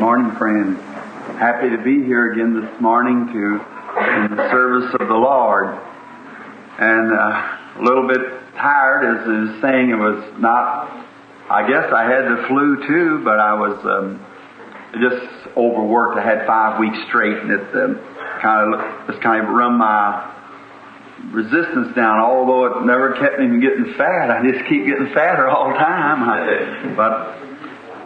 morning, friend. Happy to be here again this morning to in the service of the Lord. And uh, a little bit tired, as I was saying, it was not. I guess I had the flu too, but I was um, just overworked. I had five weeks straight, and it um, kind of just kind of run my resistance down. Although it never kept me from getting fat, I just keep getting fatter all the time. I, but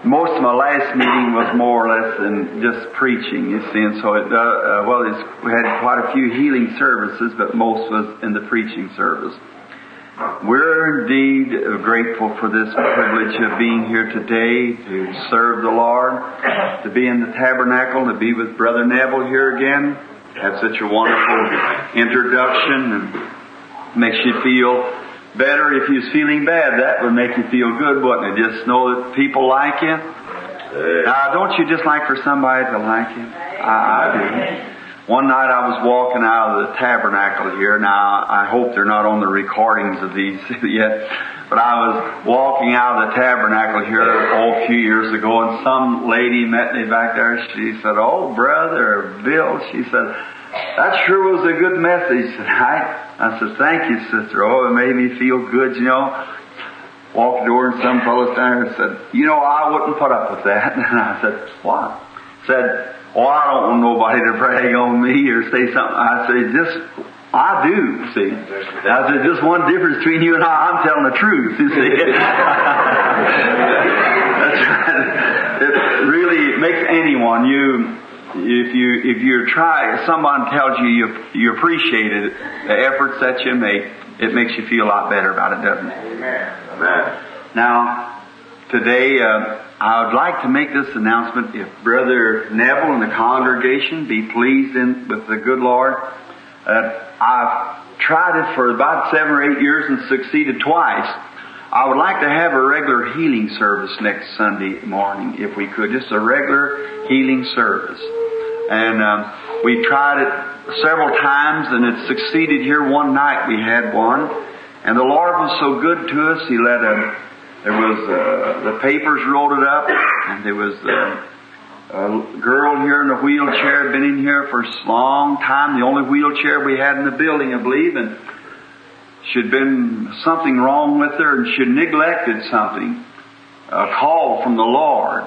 most of my last meeting was more or less in just preaching, you see, and so it, uh, uh, well, we had quite a few healing services, but most was in the preaching service. We're indeed grateful for this privilege of being here today to serve the Lord, to be in the tabernacle, to be with Brother Neville here again, have such a wonderful introduction and makes you feel better if you was feeling bad. That would make you feel good, wouldn't it? Just know that people like you. Uh, now, don't you just like for somebody to like you? I, I do. One night I was walking out of the tabernacle here. Now, I hope they're not on the recordings of these yet. But I was walking out of the tabernacle here oh, a few years ago and some lady met me back there. She said, Oh, brother Bill, she said, that sure was a good message tonight. I said, thank you, sister. Oh, it made me feel good, you know. Walked over and some fellow standing there said, you know, I wouldn't put up with that. And I said, what? Said, oh, I don't want nobody to brag on me or say something. I said, just, I do, see. I said, just one difference between you and I, I'm telling the truth, you see. That's right. It really makes anyone, you, if you if you try, someone tells you you you appreciate it, the efforts that you make, it makes you feel a lot better about it, doesn't it? Amen. Amen. Now, today uh, I would like to make this announcement. If Brother Neville and the congregation be pleased in, with the good Lord, uh, I've tried it for about seven or eight years and succeeded twice. I would like to have a regular healing service next Sunday morning, if we could, just a regular healing service. And um, we tried it several times, and it succeeded here. One night we had one, and the Lord was so good to us. He let a there was uh, the papers rolled it up, and there was uh, a girl here in a wheelchair, been in here for a long time. The only wheelchair we had in the building, I believe, and she'd been something wrong with her, and she'd neglected something. A call from the Lord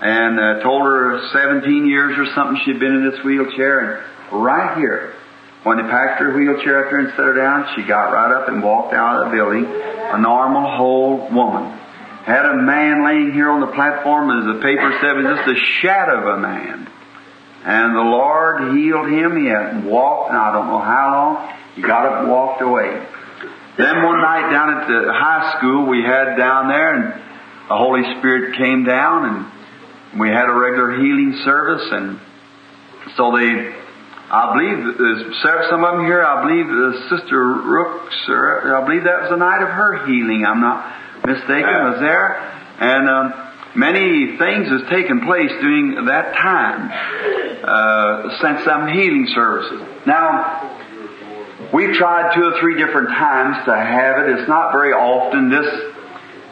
and uh, told her 17 years or something she'd been in this wheelchair, and right here, when they packed her wheelchair up there and set her down, she got right up and walked out of the building, a normal, whole woman. Had a man laying here on the platform, as the paper said, was just a shadow of a man. And the Lord healed him. He hadn't walked, and I don't know how long. He got up and walked away. Then one night down at the high school we had down there, and the Holy Spirit came down, and we had a regular healing service, and so they, I believe, there's some of them here. I believe the Sister Rooks, or I believe that was the night of her healing. I'm not mistaken. Was there, and um, many things has taken place during that time uh, since some healing services. Now. We've tried two or three different times to have it. It's not very often. This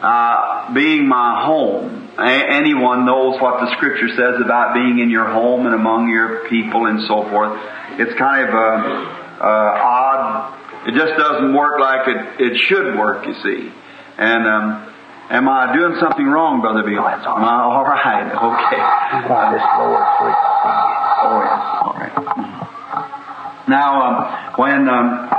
uh, being my home, anyone knows what the scripture says about being in your home and among your people and so forth. It's kind of uh, uh, odd. It just doesn't work like it, it should work, you see. And um, am I doing something wrong, Brother Bill? No, it's all right. all right. Okay. Find this lower foot. Oh, yes. All right. Now, um, when um,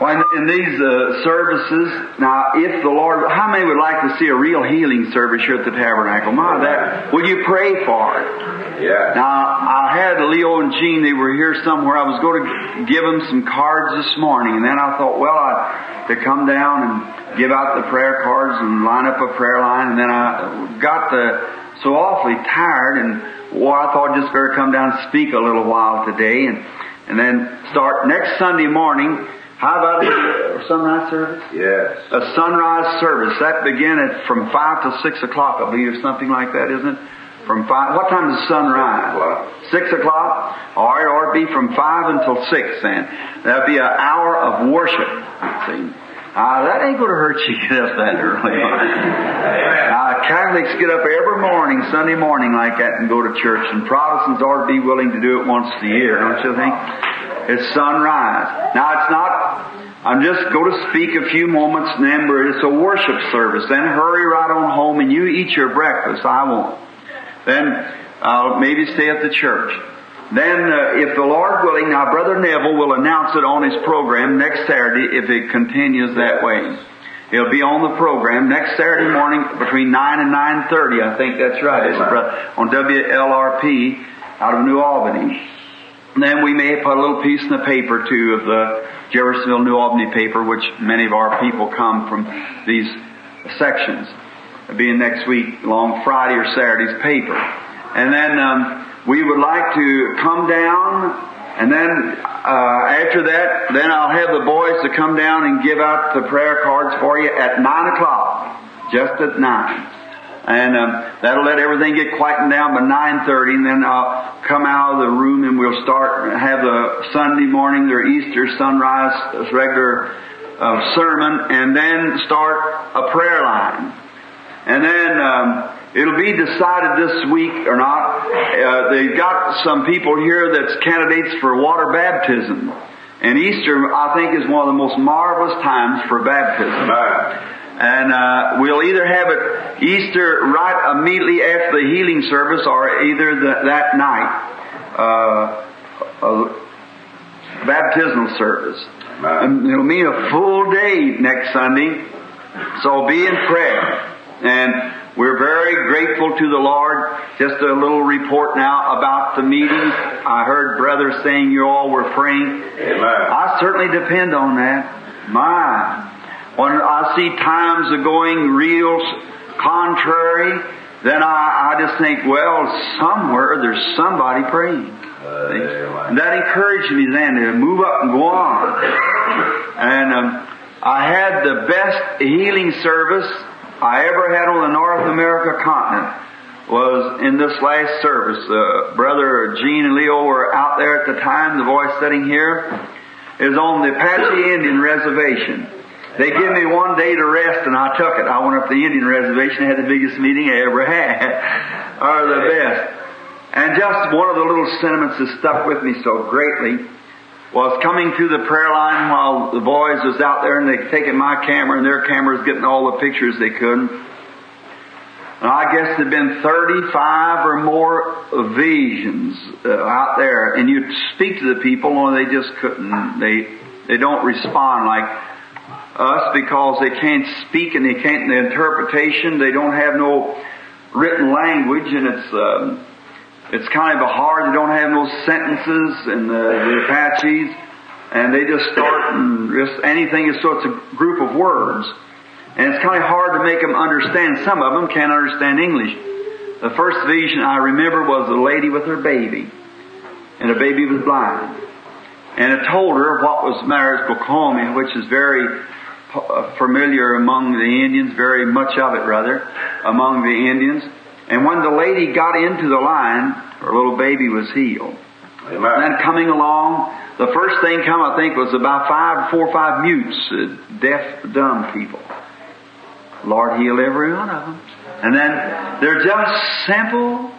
when in these uh, services, now if the Lord, how many would like to see a real healing service here at the tabernacle? My, that will you pray for it? Yeah. Now I had Leo and Gene; they were here somewhere. I was going to give them some cards this morning, and then I thought, well, I to come down and give out the prayer cards and line up a prayer line, and then I got the so awfully tired, and well, I thought I'd just better come down and speak a little while today, and and then start next Sunday morning. How about a sunrise service? Yes. A sunrise service. That begin at from five to six o'clock, I believe, or something like that, isn't it? From five. What time does sunrise? O'clock. Six o'clock. All right, or it'd be from five until six. Then that'd be an hour of worship. See, Uh, that ain't going to hurt you get up that early. Uh, Catholics get up every morning, Sunday morning like that and go to church, and Protestants ought to be willing to do it once a year, don't you think? It's sunrise. Now it's not, I'm just going to speak a few moments and then it's a worship service. Then hurry right on home and you eat your breakfast. I won't. Then I'll maybe stay at the church. Then, uh, if the Lord willing, now Brother Neville will announce it on his program next Saturday if it continues that way. It'll be on the program next Saturday morning between 9 and 9.30. I think that's right. It's on WLRP out of New Albany. And then we may put a little piece in the paper too of the Jeffersonville New Albany paper, which many of our people come from these sections. It'll be next week, along Friday or Saturday's paper. And then um, we would like to come down and then uh, after that, then I'll have the boys to come down and give out the prayer cards for you at nine o'clock, just at nine, and um, that'll let everything get quietened down by nine thirty. And then I'll come out of the room and we'll start have the Sunday morning, their Easter sunrise regular uh, sermon, and then start a prayer line, and then. Um, It'll be decided this week or not. Uh, they've got some people here that's candidates for water baptism. And Easter, I think, is one of the most marvelous times for baptism. And uh, we'll either have it Easter right immediately after the healing service or either the, that night. Uh, a baptismal service. And it'll mean a full day next Sunday. So be in prayer. And we're very grateful to the Lord. Just a little report now about the meetings. I heard brothers saying you all were praying. Amen. I certainly depend on that. My. When I see times are going real contrary, then I, I just think, well, somewhere there's somebody praying. And that encouraged me then to move up and go on. And um, I had the best healing service I ever had on the North America continent was in this last service. Uh, Brother Gene and Leo were out there at the time. The boy sitting here is on the Apache Indian Reservation. They give me one day to rest and I took it. I went up to the Indian Reservation, had the biggest meeting I ever had. or the best. And just one of the little sentiments that stuck with me so greatly was coming through the prayer line while the boys was out there and they taking my camera and their cameras getting all the pictures they could. And I guess there'd been 35 or more visions uh, out there and you'd speak to the people and they just couldn't, they, they don't respond like us because they can't speak and they can't, the interpretation, they don't have no written language and it's, um, it's kind of hard. They don't have no sentences and the, the Apaches, and they just start and just anything is so it's a group of words, and it's kind of hard to make them understand. Some of them can't understand English. The first vision I remember was a lady with her baby, and the baby was blind, and it told her what was Maris glaucoma, which is very familiar among the Indians, very much of it rather, among the Indians. And when the lady got into the line, her little baby was healed. Amen. Then coming along, the first thing come, I think, was about five, four or five mutes, uh, deaf, dumb people. Lord heal every one of them. And then they're just simple,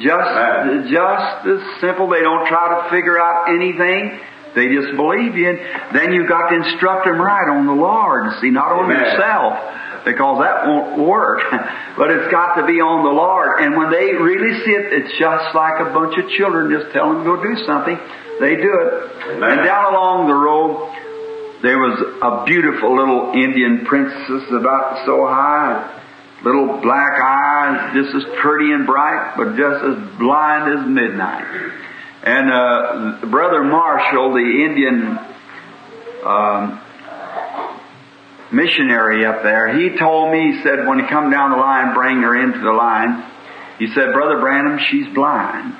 just, Amen. just as simple. They don't try to figure out anything. They just believe you. And then you've got to instruct them right on the Lord. See, not on Amen. yourself because that won't work. but it's got to be on the Lord. And when they really see it, it's just like a bunch of children just tell them to go do something. They do it. Amen. And down along the road, there was a beautiful little Indian princess about so high, little black eyes, just as pretty and bright, but just as blind as midnight. And uh, Brother Marshall, the Indian um, missionary up there, he told me, he said, when he come down the line, bring her into the line, he said, Brother Branham, she's blind.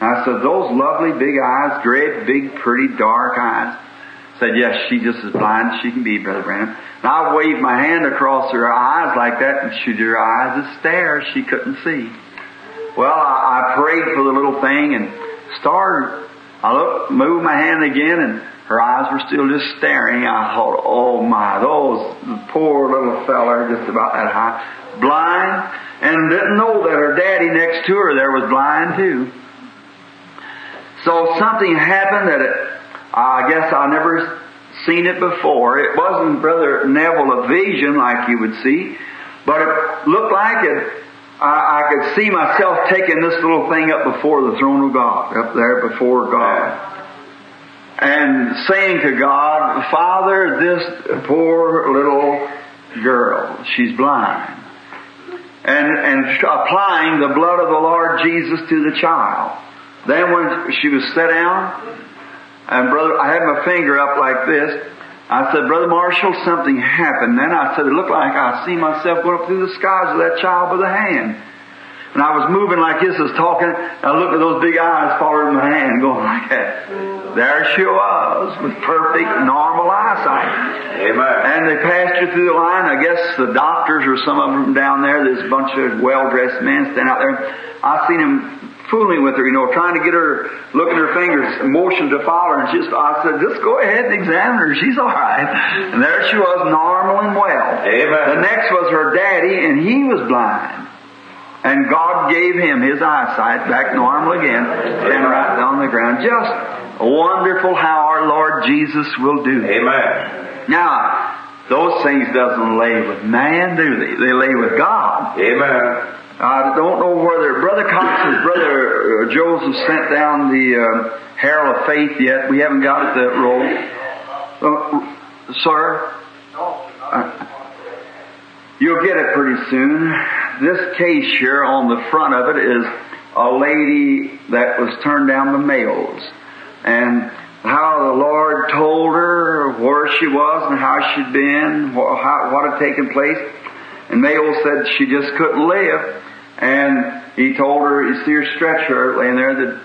And I said, those lovely big eyes, great, big, pretty, dark eyes. Said, yes, she's just as blind as she can be, Brother Branham. And I waved my hand across her eyes like that, and she, her eyes a stare, she couldn't see. Well, I, I prayed for the little thing and started. I looked, moved my hand again, and her eyes were still just staring. I thought, oh my, those poor little feller, just about that high, blind, and didn't know that her daddy next to her there was blind too. So something happened that it, I guess I never seen it before. It wasn't Brother Neville a vision like you would see, but it looked like it. I, I could see myself taking this little thing up before the throne of God, up there before God and saying to God, Father, this poor little girl, she's blind. And, and applying the blood of the Lord Jesus to the child. Then when she was set down, and brother, I had my finger up like this, I said, Brother Marshall, something happened. Then I said, it looked like I see myself going up through the skies with that child by the hand. And I was moving like this, was talking, and I looked at those big eyes following my hand, going like that. There she was, with perfect, normal eyesight. Amen. And they passed her through the line. I guess the doctors or some of them down there, there's a bunch of well-dressed men standing out there. I seen them fooling with her, you know, trying to get her, looking at her fingers, motion to follow her. And just, I said, just go ahead and examine her. She's all right. And there she was, normal and well. Amen. The next was her daddy, and he was blind. And God gave him his eyesight back normal again, and right on the ground. Just wonderful how our Lord Jesus will do. Amen. Now, those things doesn't lay with man, do they? They lay with God. Amen. I don't know whether Brother Cox's brother uh, Joseph sent down the uh, Herald of Faith yet. We haven't got it that roll. Uh, sir? Uh, you'll get it pretty soon. This case here on the front of it is a lady that was turned down the mails And how the Lord told her where she was and how she'd been, what, had taken place. And Mabel said she just couldn't live. And he told her, you see her stretcher laying there, that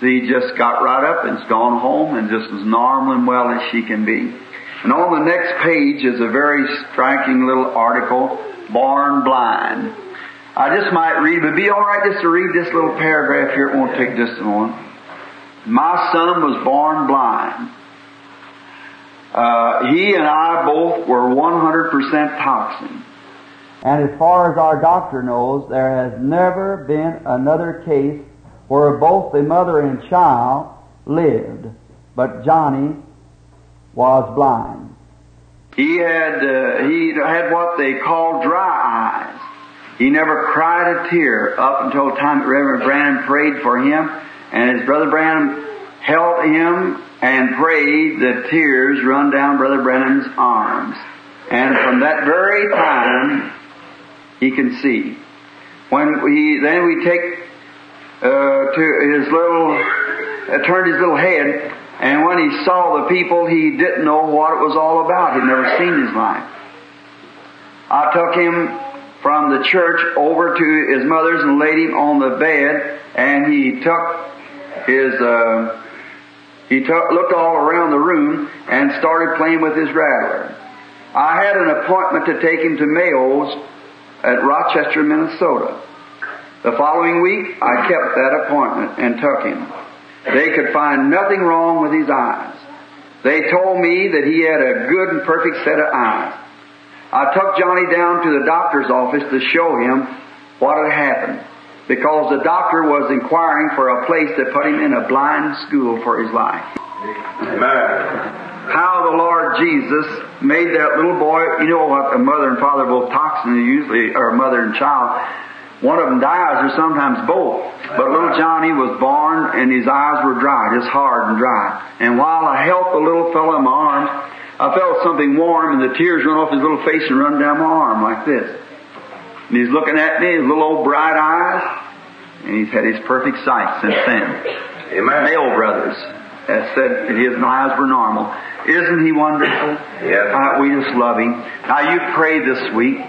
she just got right up and's gone home and just as normal and well as she can be. And on the next page is a very striking little article, Born Blind. I just might read, it'd be alright just to read this little paragraph here. It won't take just a moment. My son was born blind. Uh, he and I both were 100% toxin. And as far as our doctor knows, there has never been another case where both the mother and child lived, but Johnny was blind. He had uh, he had what they call dry eyes. He never cried a tear up until the time that Reverend Branham prayed for him, and his brother Branham held him and prayed the tears run down Brother Branham's arms. And from that very time, he can see. When we then we take uh, to his little uh, turned his little head, and when he saw the people, he didn't know what it was all about. He'd never seen his life. I took him from the church over to his mother's and laid him on the bed, and he took his. Uh, he took, looked all around the room and started playing with his rattler. I had an appointment to take him to Mayo's at Rochester, Minnesota. The following week, I kept that appointment and took him. They could find nothing wrong with his eyes. They told me that he had a good and perfect set of eyes. I took Johnny down to the doctor's office to show him what had happened because the doctor was inquiring for a place to put him in a blind school for his life. Amen. How the Lord Jesus made that little boy, you know what, a mother and father both toxin usually, or a mother and child, one of them dies or sometimes both. But little Johnny was born and his eyes were dry, just hard and dry. And while I held the little fellow in my arms, I felt something warm and the tears run off his little face and run down my arm like this. And he's looking at me, his little old bright eyes, and he's had his perfect sight since then. Amen. Mayo brothers has said that his eyes were normal. Isn't he wonderful? Yes. Uh, we just love him. Now you pray this week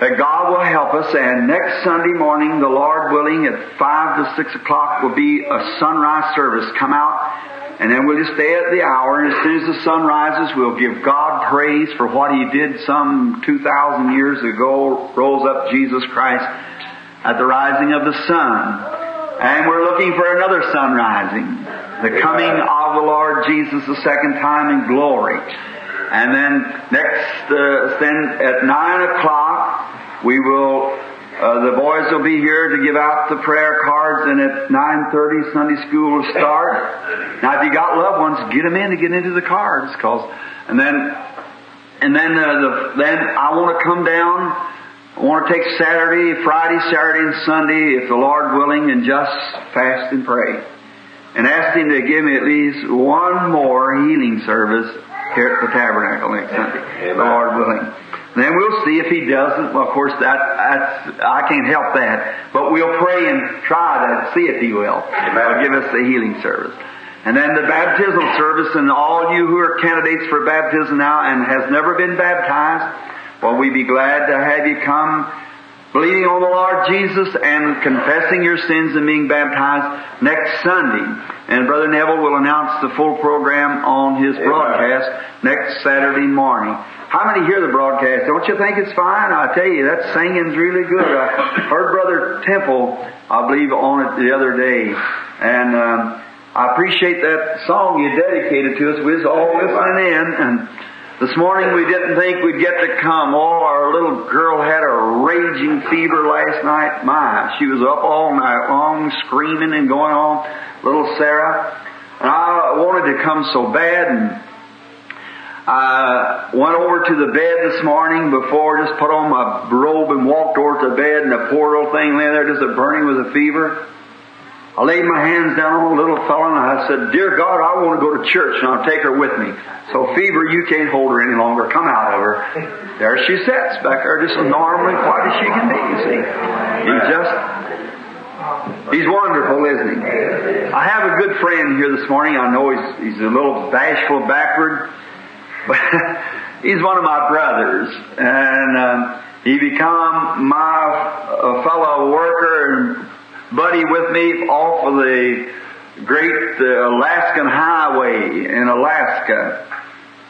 that God will help us and next Sunday morning, the Lord willing, at 5 to 6 o'clock will be a sunrise service. Come out and then we'll just stay at the hour and as soon as the sun rises, we'll give God praise for what He did some 2,000 years ago, rose up Jesus Christ at the rising of the sun. And we're looking for another sun rising, the coming of of the Lord Jesus the second time in glory. And then next, uh, then at nine o'clock, we will, uh, the boys will be here to give out the prayer cards and at 9.30 Sunday school will start. Now if you got loved ones, get them in to get into the cards cause, and then, and then, uh, the, then I want to come down I want to take Saturday, Friday, Saturday, and Sunday, if the Lord willing, and just fast and pray. And ask Him to give me at least one more healing service here at the tabernacle next Sunday. The Lord willing. Then we'll see if He doesn't. Well, of course, that, that's, I can't help that. But we'll pray and try to see if He will. Amen. Give us the healing service. And then the baptismal service, and all you who are candidates for baptism now and has never been baptized, well, we'd be glad to have you come believing on the Lord Jesus and confessing your sins and being baptized next Sunday. And Brother Neville will announce the full program on his broadcast next Saturday morning. How many hear the broadcast? Don't you think it's fine? I tell you, that singing's really good. I heard Brother Temple, I believe, on it the other day. And um, I appreciate that song you dedicated to us. We was all listening in. and this morning we didn't think we'd get to come. Oh, our little girl had a raging fever last night. My, she was up all night long screaming and going on. Little Sarah. And I wanted to come so bad and I went over to the bed this morning before, just put on my robe and walked over to the bed and the poor little thing lay there just a burning with a fever. I laid my hands down on the little fellow and I said, Dear God, I want to go to church and I'll take her with me. So fever, you can't hold her any longer. Come out of her. There she sits back there just as normal and quiet as she can be, you see. He's just, he's wonderful, isn't he? I have a good friend here this morning. I know he's, he's a little bashful backward, but he's one of my brothers. And, um, he become my uh, fellow worker and buddy with me off of the great uh, Alaskan Highway in Alaska.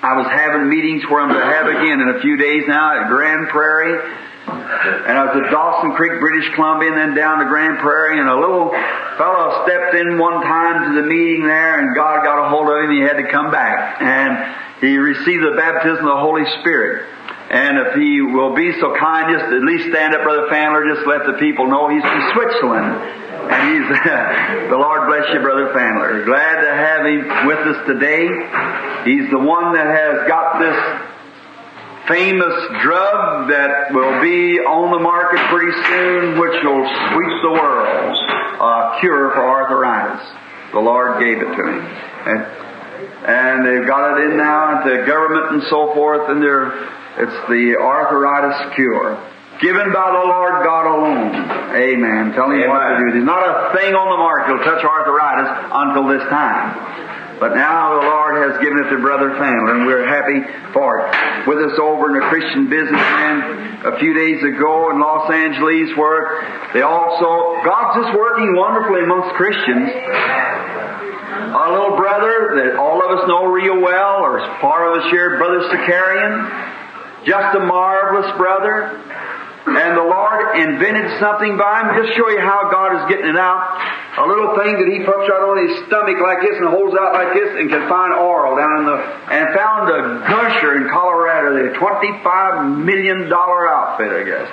I was having meetings where I'm to have again in a few days now at Grande Prairie. And I was at Dawson Creek, British Columbia, and then down to Grande Prairie, and a little fellow stepped in one time to the meeting there, and God got a hold of him, he had to come back. And he received the baptism of the Holy Spirit. And if he will be so kind, just at least stand up, Brother Fandler, just let the people know he's from Switzerland. And he's, the Lord bless you, Brother Fandler. Glad to have him with us today. He's the one that has got this famous drug that will be on the market pretty soon, which will sweep the world. A cure for arthritis. The Lord gave it to him. And, and they've got it in now into government and so forth, and they're it's the arthritis cure. Given by the Lord God alone. Amen. Tell him what to do. There's not a thing on the market will touch arthritis until this time. But now the Lord has given it to Brother Fandler, and we're happy for it. With us over in a Christian businessman a few days ago in Los Angeles, where they also, God's just working wonderfully amongst Christians. A little brother that all of us know real well, or part of us here, Brother Shakarian, just a marvelous brother. And the Lord invented something by him. Just show you how God is getting it out. A little thing that he puts out on his stomach like this and holds out like this and can find oil down in the, and found a gusher in Colorado, the $25 million outfit, I guess.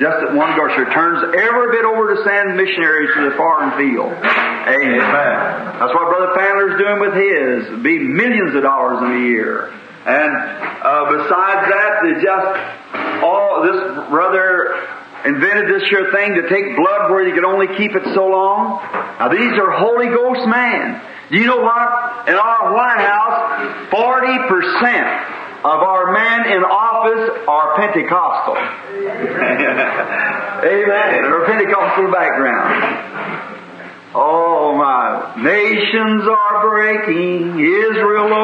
Just that one gusher. Turns every bit over to send missionaries to the foreign field. Amen. Amen. That's what Brother Fandler's doing with his. It'd be millions of dollars in a year. And uh, besides that, they just all this brother invented this here thing to take blood where you could only keep it so long. Now these are Holy Ghost man. Do you know what? In our White House, forty percent of our men in office are Pentecostal. Amen. Or Pentecostal background. Oh my, nations are breaking, Israel.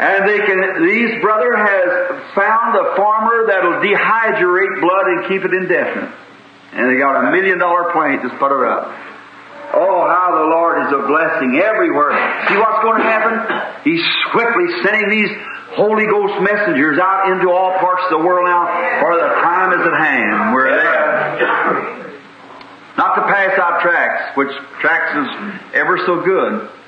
And they can, these brother has found a farmer that'll dehydrate blood and keep it indefinite. And they got a million dollar plant, just put it up. Oh, how the Lord is a blessing everywhere. See what's going to happen? He's swiftly sending these Holy Ghost messengers out into all parts of the world now, for the time is at hand. We're there. Not to pass out tracts, which tracts is ever so good.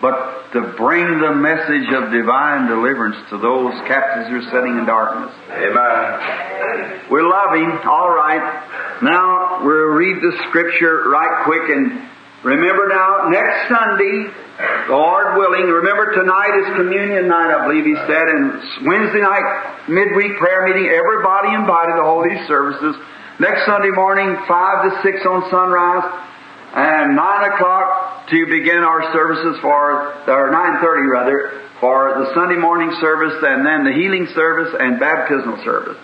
But to bring the message of divine deliverance to those captives who are sitting in darkness. Amen. We love Him. All right. Now we'll read the scripture right quick and remember now next Sunday, Lord willing, remember tonight is communion night, I believe He said, and Wednesday night midweek prayer meeting, everybody invited to all these services. Next Sunday morning, 5 to 6 on sunrise, and 9 o'clock to begin our services for, or 9.30 rather, for the Sunday morning service and then the healing service and baptismal service.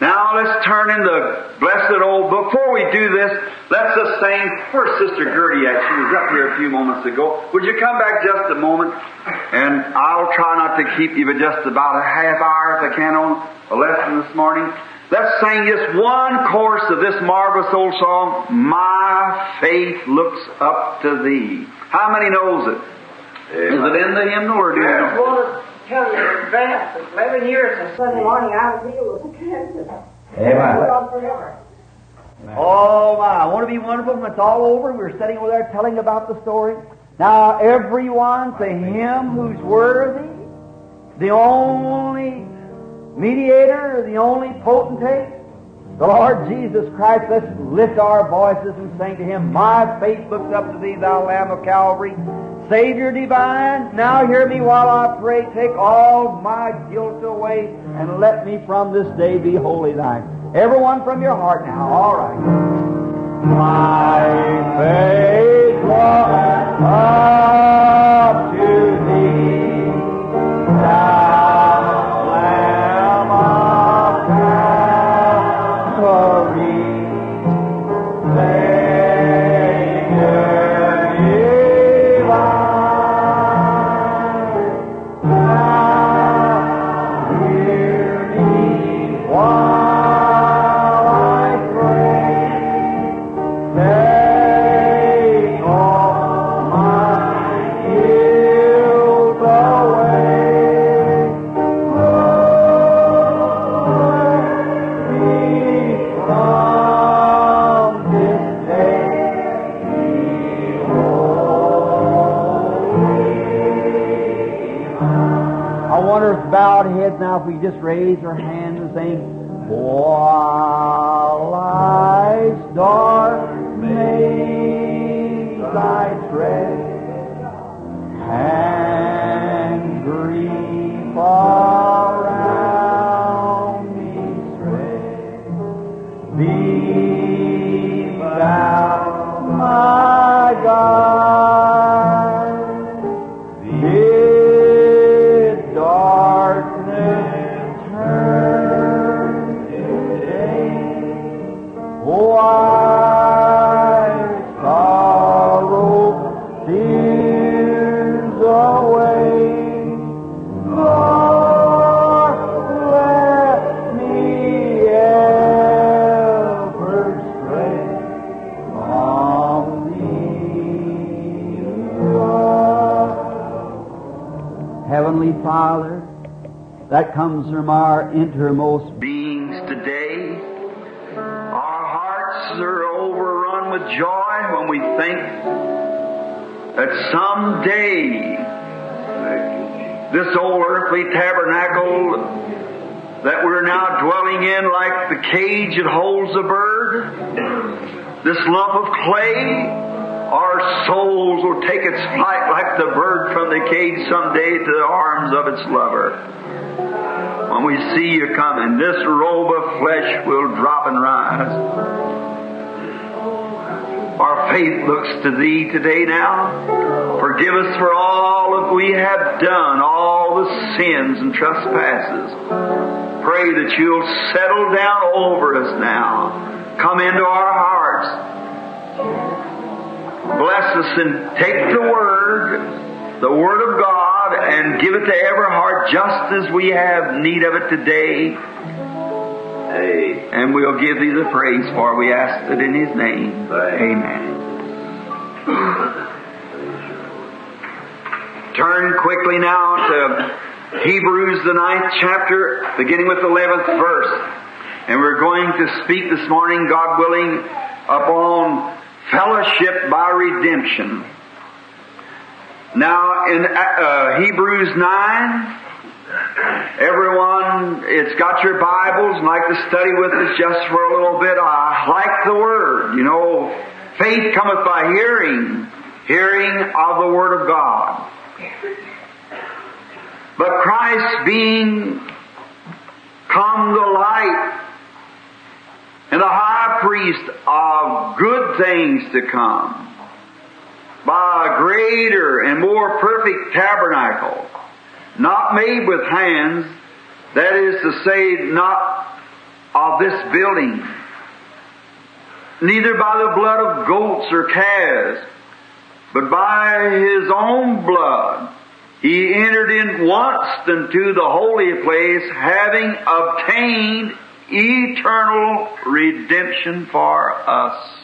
Now let's turn in the blessed old. Before we do this, let's just sing. Where's Sister Gertie? She was up here a few moments ago. Would you come back just a moment? And I'll try not to keep you but just about a half hour if I can on a lesson this morning. Let's sing just one chorus of this marvelous old song, My Faith Looks Up to Thee. How many knows it? Is it in the hymn or do you I know? want to tell you in advance that 11 years and Sunday morning I was healed with cancer. Amen. Oh my, won't it be wonderful when it's all over? We're sitting over there telling about the story. Now everyone to him who's worthy, the only mediator, the only potentate, the Lord Jesus Christ, let's lift our voices and sing to him, My faith looks up to thee, thou Lamb of Calvary. Savior divine, now hear me while I pray. Take all my guilt away and let me from this day be wholly thine. Everyone from your heart now, all right. My faith looks up to we just raise our hands and sing, While life's dark comes from our innermost beings today. Our hearts are overrun with joy when we think that someday this old earthly tabernacle that we're now dwelling in like the cage that holds a bird, this lump of clay, our souls will take its flight like the bird from the cage someday to the arms of its lover. When we see you coming, this robe of flesh will drop and rise. Our faith looks to Thee today now. Forgive us for all that we have done, all the sins and trespasses. Pray that You'll settle down over us now. Come into our hearts. Bless us and take the Word, the Word of God, and give it to every heart just as we have need of it today. Hey. And we'll give Thee the praise for we ask it in His name. Amen. Turn quickly now to Hebrews, the ninth chapter, beginning with the 11th verse. And we're going to speak this morning, God willing, upon fellowship by redemption. Now, in uh, Hebrews 9, everyone, it's got your Bibles and like to study with us just for a little bit. I like the Word. You know, faith cometh by hearing, hearing of the Word of God. But Christ being come the light and the high priest of good things to come by a greater and more perfect tabernacle, not made with hands, that is to say, not of this building, neither by the blood of goats or calves, but by his own blood, he entered in once into the holy place, having obtained eternal redemption for us.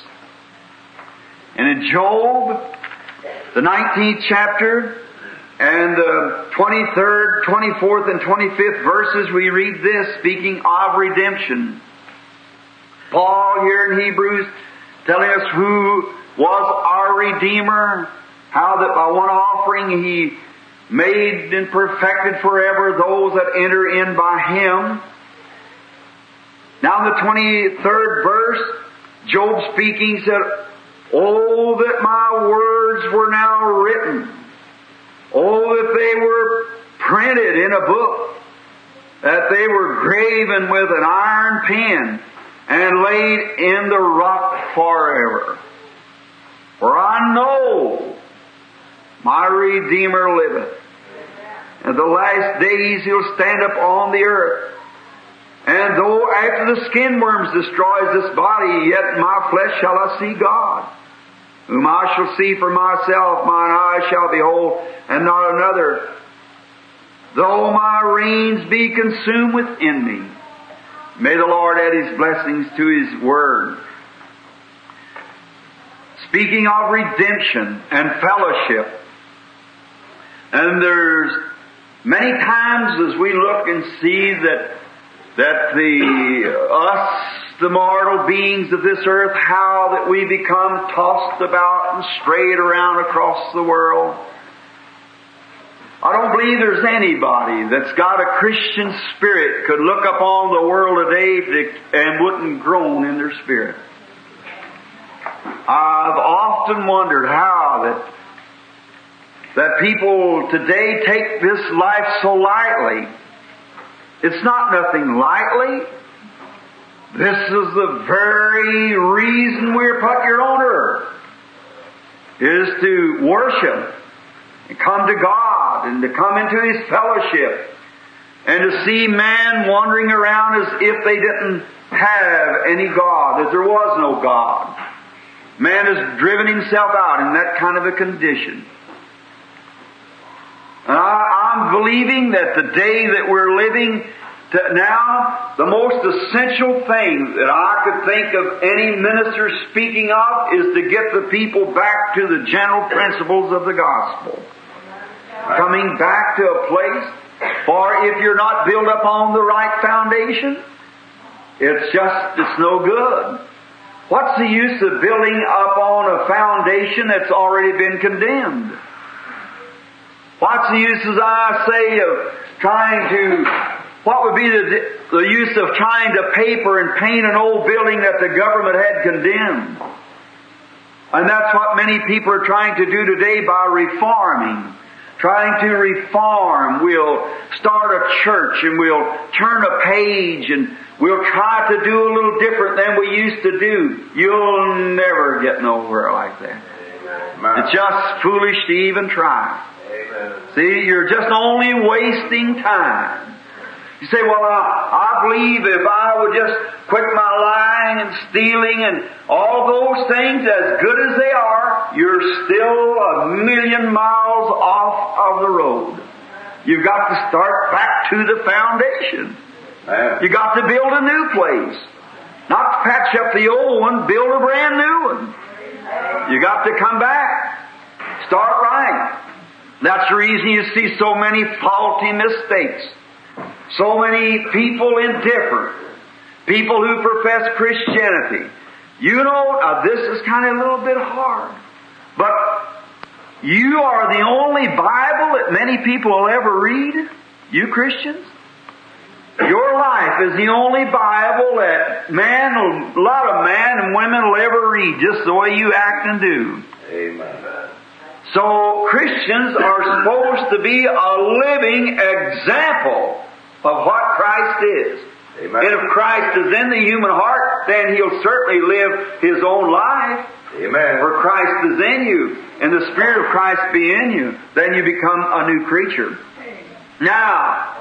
And in Job, the 19th chapter, and the 23rd, 24th, and 25th verses, we read this, speaking of redemption. Paul here in Hebrews telling us who was our Redeemer, how that by one offering he made and perfected forever those that enter in by him. Now in the 23rd verse, Job speaking said, Oh, that my words were now written. Oh, that they were printed in a book. That they were graven with an iron pen and laid in the rock forever. For I know my Redeemer liveth. And the last days he'll stand up on the earth. And though after the skin worms destroys this body, yet in my flesh shall I see God, whom I shall see for myself, mine eyes shall behold, and not another. Though my reins be consumed within me, may the Lord add His blessings to His Word. Speaking of redemption and fellowship, and there's many times as we look and see that that the us, the mortal beings of this earth, how that we become tossed about and strayed around across the world. I don't believe there's anybody that's got a Christian spirit could look upon the world today and wouldn't groan in their spirit. I've often wondered how that that people today take this life so lightly. It's not nothing lightly. This is the very reason we're put here on earth, is to worship and come to God and to come into His fellowship and to see man wandering around as if they didn't have any God, as there was no God. Man has driven himself out in that kind of a condition. And I, I'm believing that the day that we're living to now, the most essential thing that I could think of any minister speaking of is to get the people back to the general principles of the gospel. Coming back to a place, for if you're not built up on the right foundation, it's just, it's no good. What's the use of building up on a foundation that's already been condemned? What's the use, as I say, of trying to, what would be the, the use of trying to paper and paint an old building that the government had condemned? And that's what many people are trying to do today by reforming. Trying to reform. We'll start a church and we'll turn a page and we'll try to do a little different than we used to do. You'll never get nowhere like that. It's just foolish to even try. See, you're just only wasting time. You say, well, I, I believe if I would just quit my lying and stealing and all those things as good as they are, you're still a million miles off of the road. You've got to start back to the foundation. You got to build a new place. Not patch up the old one, build a brand new one. You got to come back. Start right. That's the reason you see so many faulty mistakes. So many people indifferent. People who profess Christianity. You know, uh, this is kind of a little bit hard. But You are the only Bible that many people will ever read. You Christians. Your life is the only Bible that man, a lot of men and women will ever read just the way you act and do. Amen. So Christians are supposed to be a living example of what Christ is. Amen. And if Christ is in the human heart, then he'll certainly live his own life. Amen. Where Christ is in you, and the Spirit of Christ be in you, then you become a new creature. Now,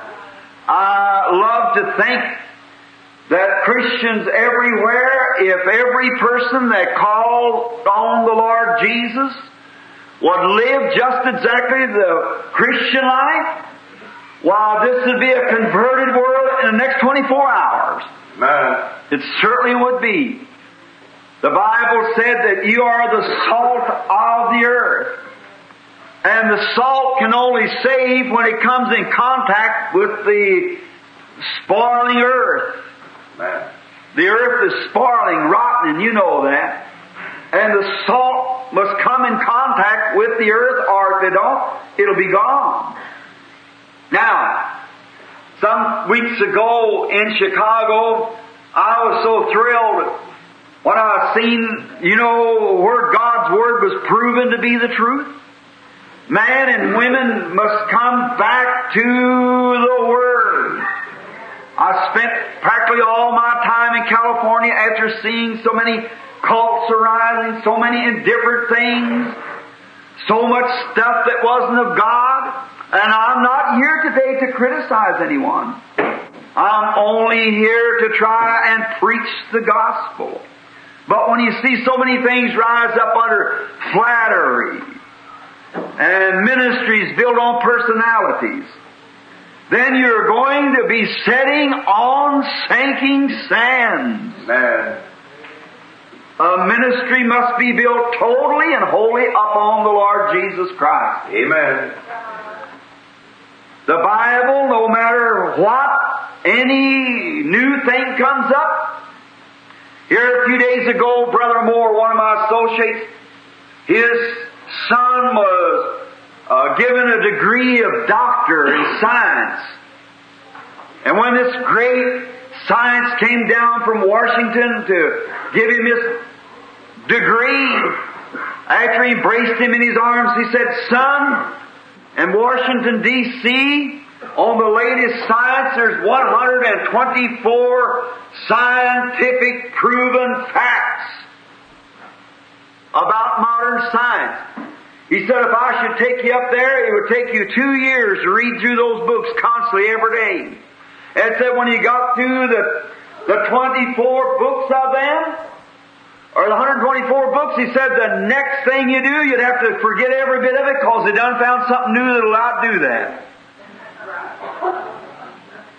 I love to think that Christians everywhere, if every person that called on the Lord Jesus would live just exactly the Christian life, while this would be a converted world in the next 24 hours. Amen. It certainly would be. The Bible said that you are the salt of the earth. And the salt can only save when it comes in contact with the spoiling earth. Amen. The earth is spoiling, rotten, and you know that. And the salt must come in contact with the earth, or if it don't, it'll be gone. Now, some weeks ago in Chicago, I was so thrilled when I seen, you know, where God's Word was proven to be the truth. Man and women must come back to the Word. I spent practically all my time in California after seeing so many cults arising, so many indifferent things, so much stuff that wasn't of God. And I'm not here today to criticize anyone. I'm only here to try and preach the gospel. But when you see so many things rise up under flattery and ministries built on personalities, then you're going to be setting on sinking sands. Amen. A ministry must be built totally and wholly upon the Lord Jesus Christ. Amen. The Bible, no matter what, any new thing comes up. Here a few days ago, Brother Moore, one of my associates, his son was uh, given a degree of doctor in science. And when this great science came down from Washington to give him his degree, after he embraced him in his arms, he said, Son, in Washington, D.C., on the latest science, there's 124 scientific proven facts about modern science. He said if I should take you up there, it would take you two years to read through those books constantly every day. And said when you got through the, the 24 books of them, or the 124 books, he said the next thing you do, you'd have to forget every bit of it because they done found something new that'll outdo that.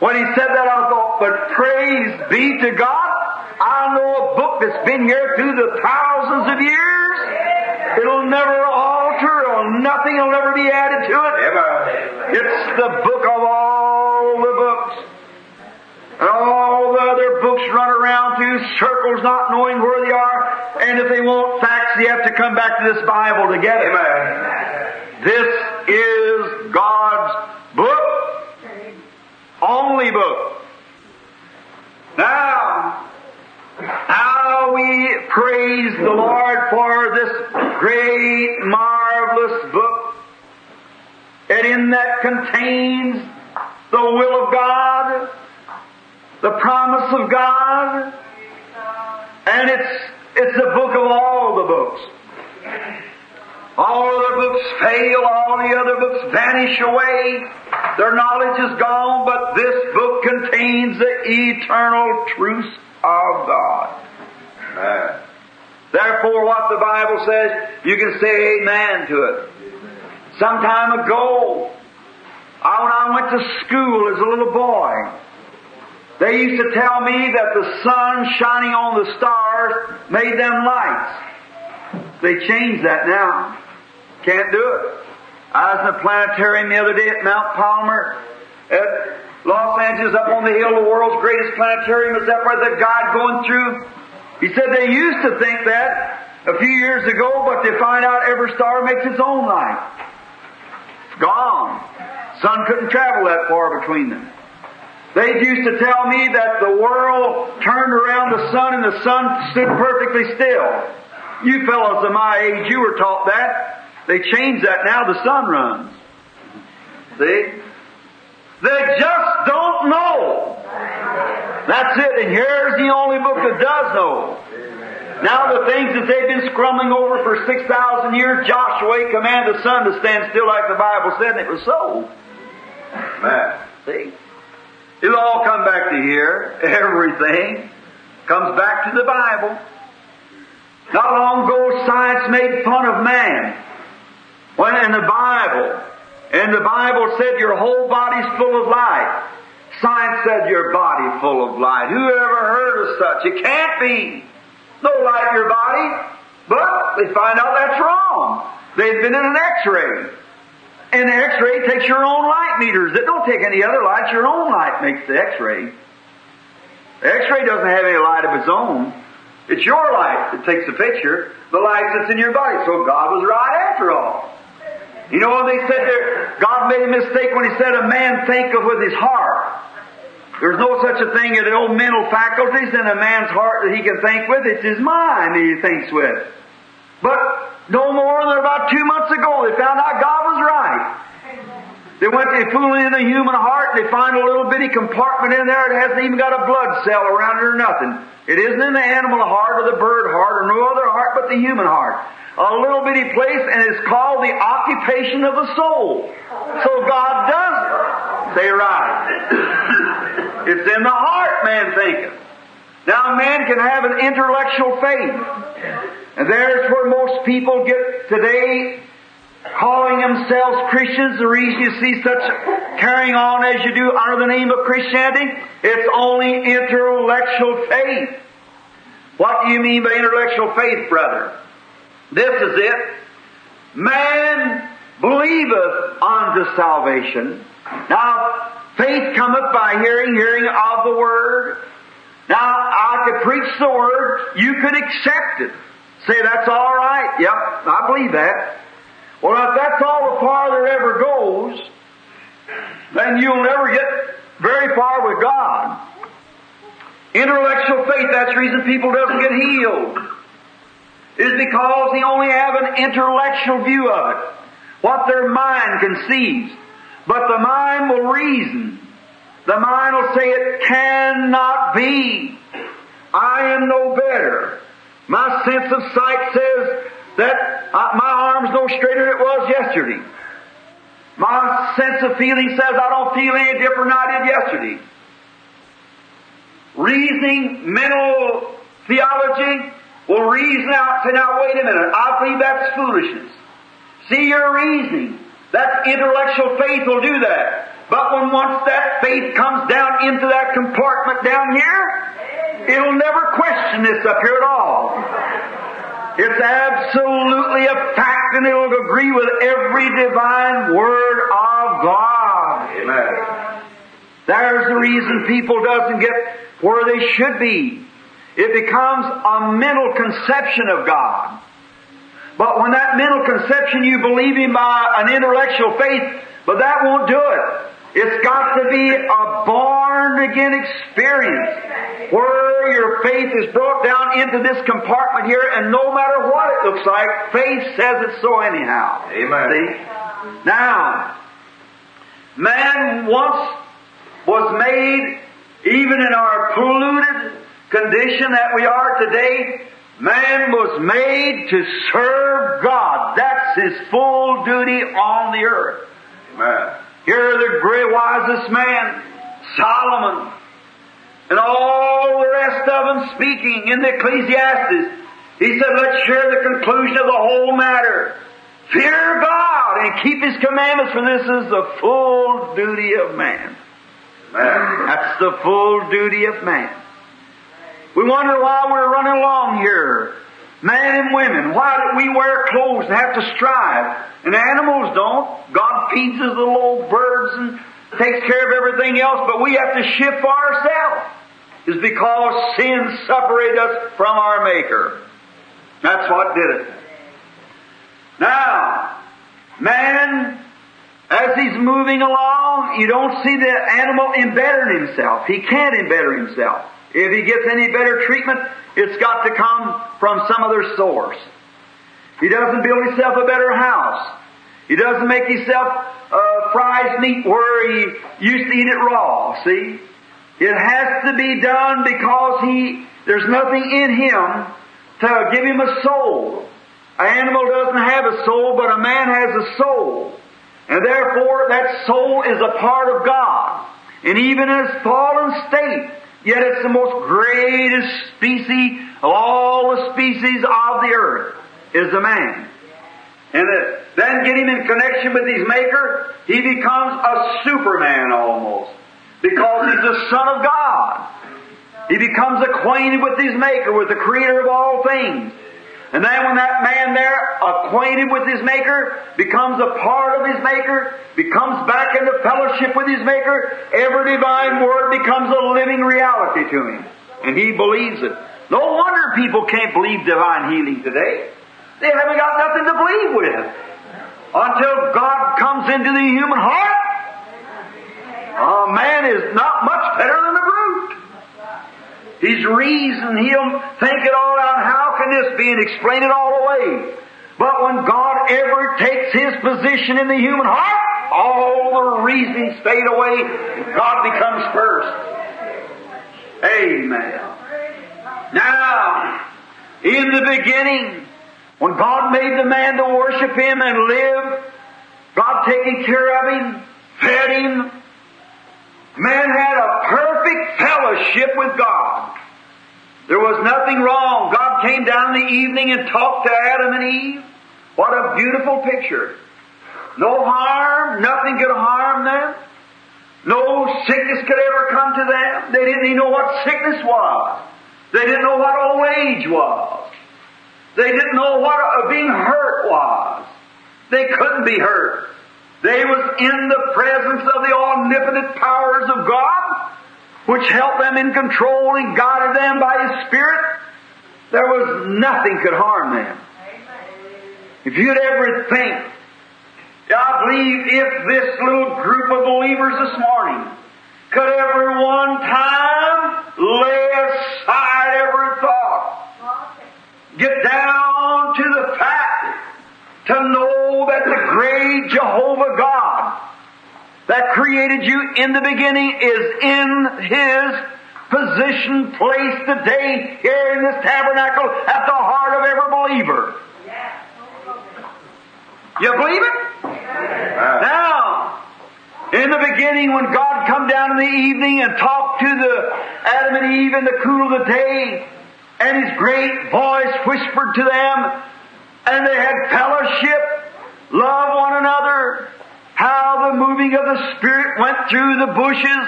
When he said that, I thought, but praise be to God, I know a book that's been here through the thousands of years. It'll never alter, it'll, nothing will never be added to it. Amen. It's the book of all the books. And all the other books run around through circles not knowing where they are. And if they want facts, you have to come back to this Bible to get it. Amen. This is God's book. Only book. Now, how we praise the Lord for this great, marvelous book. And in that contains the will of God, the promise of God, and it's, it's the book of all the books. All other books fail, all the other books vanish away. Their knowledge is gone, but this book contains the eternal truth of God. Amen. Therefore, what the Bible says, you can say amen to it. Some time ago, when I went to school as a little boy, they used to tell me that the sun shining on the stars made them lights. They changed that now. Can't do it. I was in a planetarium the other day at Mount Palomar at Los Angeles up on the hill, the world's greatest planetarium is up there, the God going through. He said they used to think that, a few years ago, but they find out every star makes its own light. It's gone. Sun couldn't travel that far between them. They used to tell me that the world turned around the sun and the sun stood perfectly still. You fellows of my age, you were taught that. They changed that now, the sun runs. See? They just don't know. That's it, and here's the only book that does know. Now the things that they've been scrumbling over for 6,000 years, Joshua commanded the sun to stand still like the Bible said, and it was so. Man. See? It'll all come back to here. Everything comes back to the Bible. Not long ago, science made fun of man. When in the Bible, and the Bible said your whole body's full of light. Science said your body full of light. Who ever heard of such? It can't be. No light in your body. But they find out that's wrong. They've been in an x-ray. And the x-ray takes your own light meters. It don't take any other light. Your own light makes the x-ray. The x-ray doesn't have any light of its own. It's your light that takes the picture. The light that's in your body. So God was right after all. You know they said there? God made a mistake when He said a man thinketh with his heart. There's no such a thing as no mental faculties in a man's heart that he can think with. It's his mind that he thinks with. But no more than about two months ago, they found out God was right. They went to fooling in the human heart, and they find a little bitty compartment in there that hasn't even got a blood cell around it or nothing. It isn't in the animal heart or the bird heart or no other heart but the human heart. A little bitty place, and it's called the occupation of the soul. So God does it. Say right. it's in the heart, man thinketh. Now, man can have an intellectual faith. And there's where most people get today calling themselves Christians. The reason you see such carrying on as you do under the name of Christianity, it's only intellectual faith. What do you mean by intellectual faith, brother? This is it. Man believeth unto salvation. Now, faith cometh by hearing, hearing of the Word. Now, I could preach the Word, you could accept it. Say, that's all right. Yep, I believe that. Well, if that's all the farther ever goes, then you'll never get very far with God. Intellectual faith, that's the reason people doesn't get healed. Is because they only have an intellectual view of it. What their mind conceives. But the mind will reason. The mind will say it cannot be. I am no better. My sense of sight says that uh, my arm's no straighter than it was yesterday. My sense of feeling says I don't feel any different than I did yesterday. Reasoning, mental theology will reason out, and say, now wait a minute, I believe that's foolishness. See your reasoning. That intellectual faith will do that. But when once that faith comes down into that compartment down here, it'll never question this up here at all. It's absolutely a fact and it'll agree with every divine word of God. Amen. There's the reason people doesn't get where they should be. It becomes a mental conception of God. But when that mental conception you believe Him by an intellectual faith, but that won't do it. It's got to be a born again experience where your faith is brought down into this compartment here and no matter what it looks like, faith says it's so anyhow. Amen. See? Now, man once was made, even in our polluted condition that we are today, man was made to serve God. That's his full duty on the earth. Amen. Here the great wisest man, Solomon, and all the rest of them speaking in the Ecclesiastes. He said, let's share the conclusion of the whole matter. Fear God and keep His commandments, for this is the full duty of man. That's the full duty of man. We wonder why we're running along here. Men and women, why do we wear clothes and have to strive? And animals don't. God feeds us little old birds and takes care of everything else, but we have to shift for ourselves. It's because sin separated us from our Maker. That's what did it. Now, man, as he's moving along, you don't see the animal embedding himself. He can't embetter himself. If he gets any better treatment, it's got to come from some other source. He doesn't build himself a better house. He doesn't make himself uh, fries meat where he used to eat it raw. See, it has to be done because he there's nothing in him to give him a soul. An animal doesn't have a soul, but a man has a soul. And therefore that soul is a part of God. And even in its fallen state, yet it's the most greatest species of all the species of the earth is the man. And then get him in connection with his maker, he becomes a superman almost. Because he's the son of God. He becomes acquainted with his maker, with the creator of all things. And then when that man there, acquainted with his maker, becomes a part of his maker, becomes back into fellowship with his maker, every divine word becomes a living reality to him. And he believes it. No wonder people can't believe divine healing today. They haven't got nothing to believe with. Until God comes into the human heart, a man is not much better than a brute. reason, he'll think it all out. How can this be and explain it all away? But when God ever takes his position in the human heart, all the reasoning fade away. God becomes first. Amen. Now, in the beginning, when God made the man to worship Him and live, God taking care of him, fed him, man had a perfect fellowship with God. There was nothing wrong. God came down in the evening and talked to Adam and Eve. What a beautiful picture. No harm, nothing could harm them. No sickness could ever come to them. They didn't even know what sickness was. They didn't know what old age was. They didn't know what uh, being hurt was. They couldn't be hurt. They was in the presence of the omnipotent powers of God, which helped them in control and guided them by His Spirit. There was nothing could harm them. If you'd ever think, I believe if this little group of believers this morning could ever one time lay aside every thought, get down to the fact to know that the great Jehovah God created you in the beginning is in His position, placed today here in this tabernacle at the heart of every believer. You believe it? Now, in the beginning, when God come down in the evening and talked to the Adam and Eve in the cool of the day, and His great voice whispered to them, and they had fellowship, love how the moving of the Spirit went through the bushes,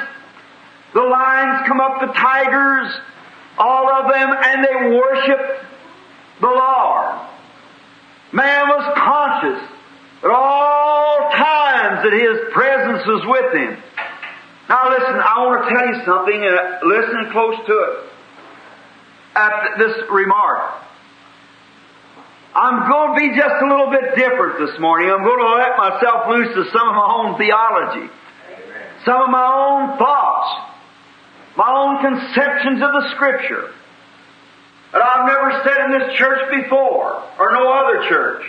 the lions come up, the tigers, all of them, and they worshiped the Lord. Man was conscious at all times that His presence was with him. Now listen, I want to tell you something, and listen close to it. At this remark. I'm going to be just a little bit different this morning. I'm going to let myself loose to some of my own theology, some of my own thoughts, my own conceptions of the Scripture that I've never said in this church before or no other church.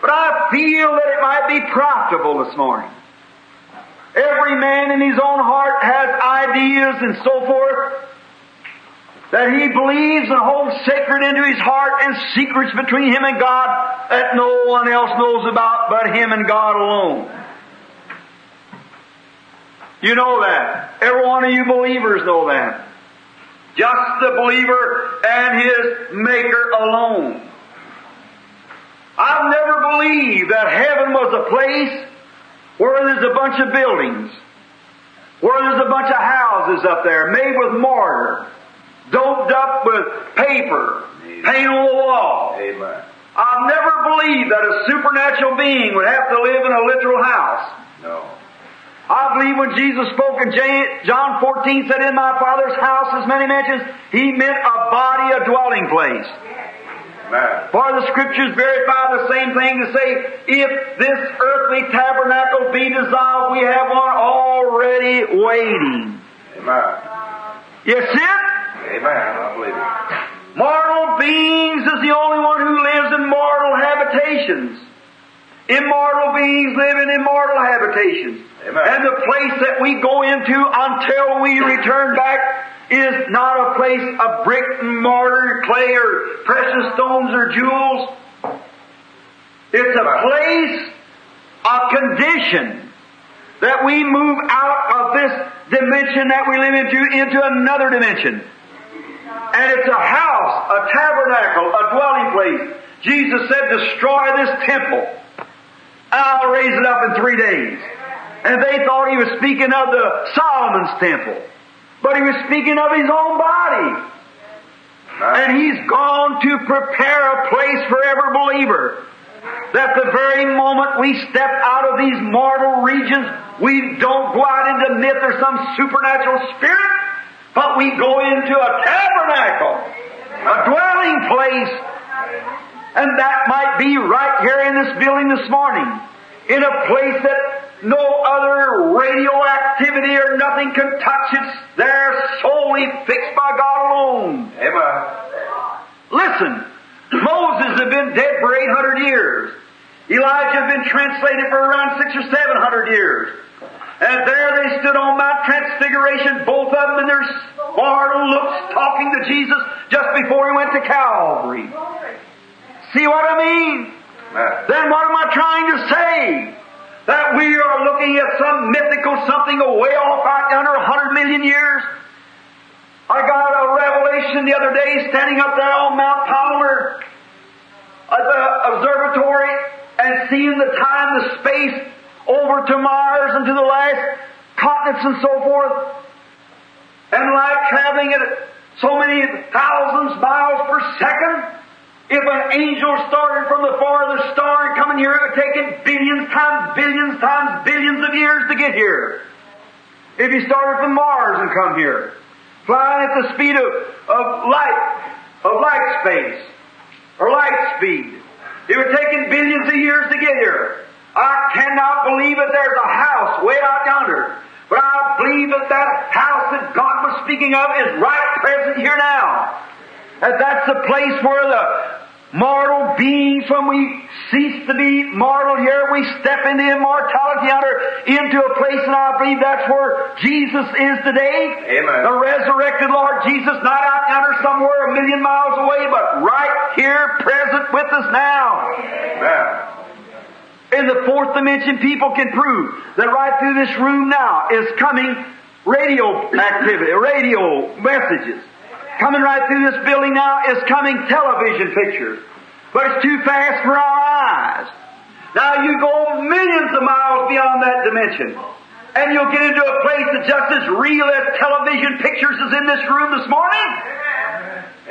But I feel that it might be profitable this morning. Every man in his own heart has ideas and so forth that he believes and holds sacred into his heart and secrets between him and God that no one else knows about but him and God alone. You know that. Every one of you believers know that. Just the believer and his Maker alone. I've never believed that heaven was a place where there's a bunch of buildings, where there's a bunch of houses up there made with mortar, doped up with paper, paint on the wall. Amen. I've never believed that a supernatural being would have to live in a literal house. No. I believe when Jesus spoke in John 14 said, In my Father's house is many mansions, He meant a body, a dwelling place. Amen. For the scriptures verify the same thing to say, if this earthly tabernacle be dissolved, we have one already waiting. Amen. You see it? Amen. I believe it. Mortal beings is the only one who lives in mortal habitations. Immortal beings live in immortal habitations. Amen. And the place that we go into until we return back is not a place of brick and mortar, clay or precious stones or jewels. It's a place, a condition that we move out of this dimension that we live into into another dimension. And it's a house, a tabernacle, a dwelling place. Jesus said, destroy this temple. I'll raise it up in three days. And they thought he was speaking of the Solomon's temple. But he was speaking of his own body. And he's gone to prepare a place for every believer. That the very moment we step out of these mortal regions, we don't go out into myth or some supernatural spirit, but we go into a tabernacle, a dwelling place. And that might be right here in this building this morning, in a place that no other radioactivity or nothing can touch. It's there solely fixed by God alone. Amen. Listen, Moses had been dead for 800 years. Elijah had been translated for around six or seven hundred years. And there they stood on Mount Transfiguration, both of them in their mortal looks, talking to Jesus just before he went to Calvary. See what I mean? Then what am I trying to say? That we are looking at some mythical something away off out under a hundred million years? I got a revelation the other day standing up there on Mount Palomar at the observatory and seeing the time, the space over to Mars and to the last continents and so forth. And like traveling at so many thousands miles per second, if an angel started from the farthest star and coming here, it would take it billions times billions times billions of years to get here. If he started from Mars and come here, flying at the speed of, of light, of light space, or light speed, it would take him billions of years to get here. I cannot believe that there's a house way out yonder. But I believe that that house that God was speaking of is right present here now. That that's the place where the mortal beings, when we cease to be mortal here, we step into immortality yonder, into a place, and I believe that's where Jesus is today. Amen. The resurrected Lord Jesus, not out yonder somewhere a million miles away, but right here present with us now. Amen. In the fourth dimension, people can prove that right through this room now is coming radio activity, radio messages. Coming right through this building now is coming television pictures. But it's too fast for our eyes. Now you go millions of miles beyond that dimension. And you'll get into a place that's just as real as television pictures is in this room this morning.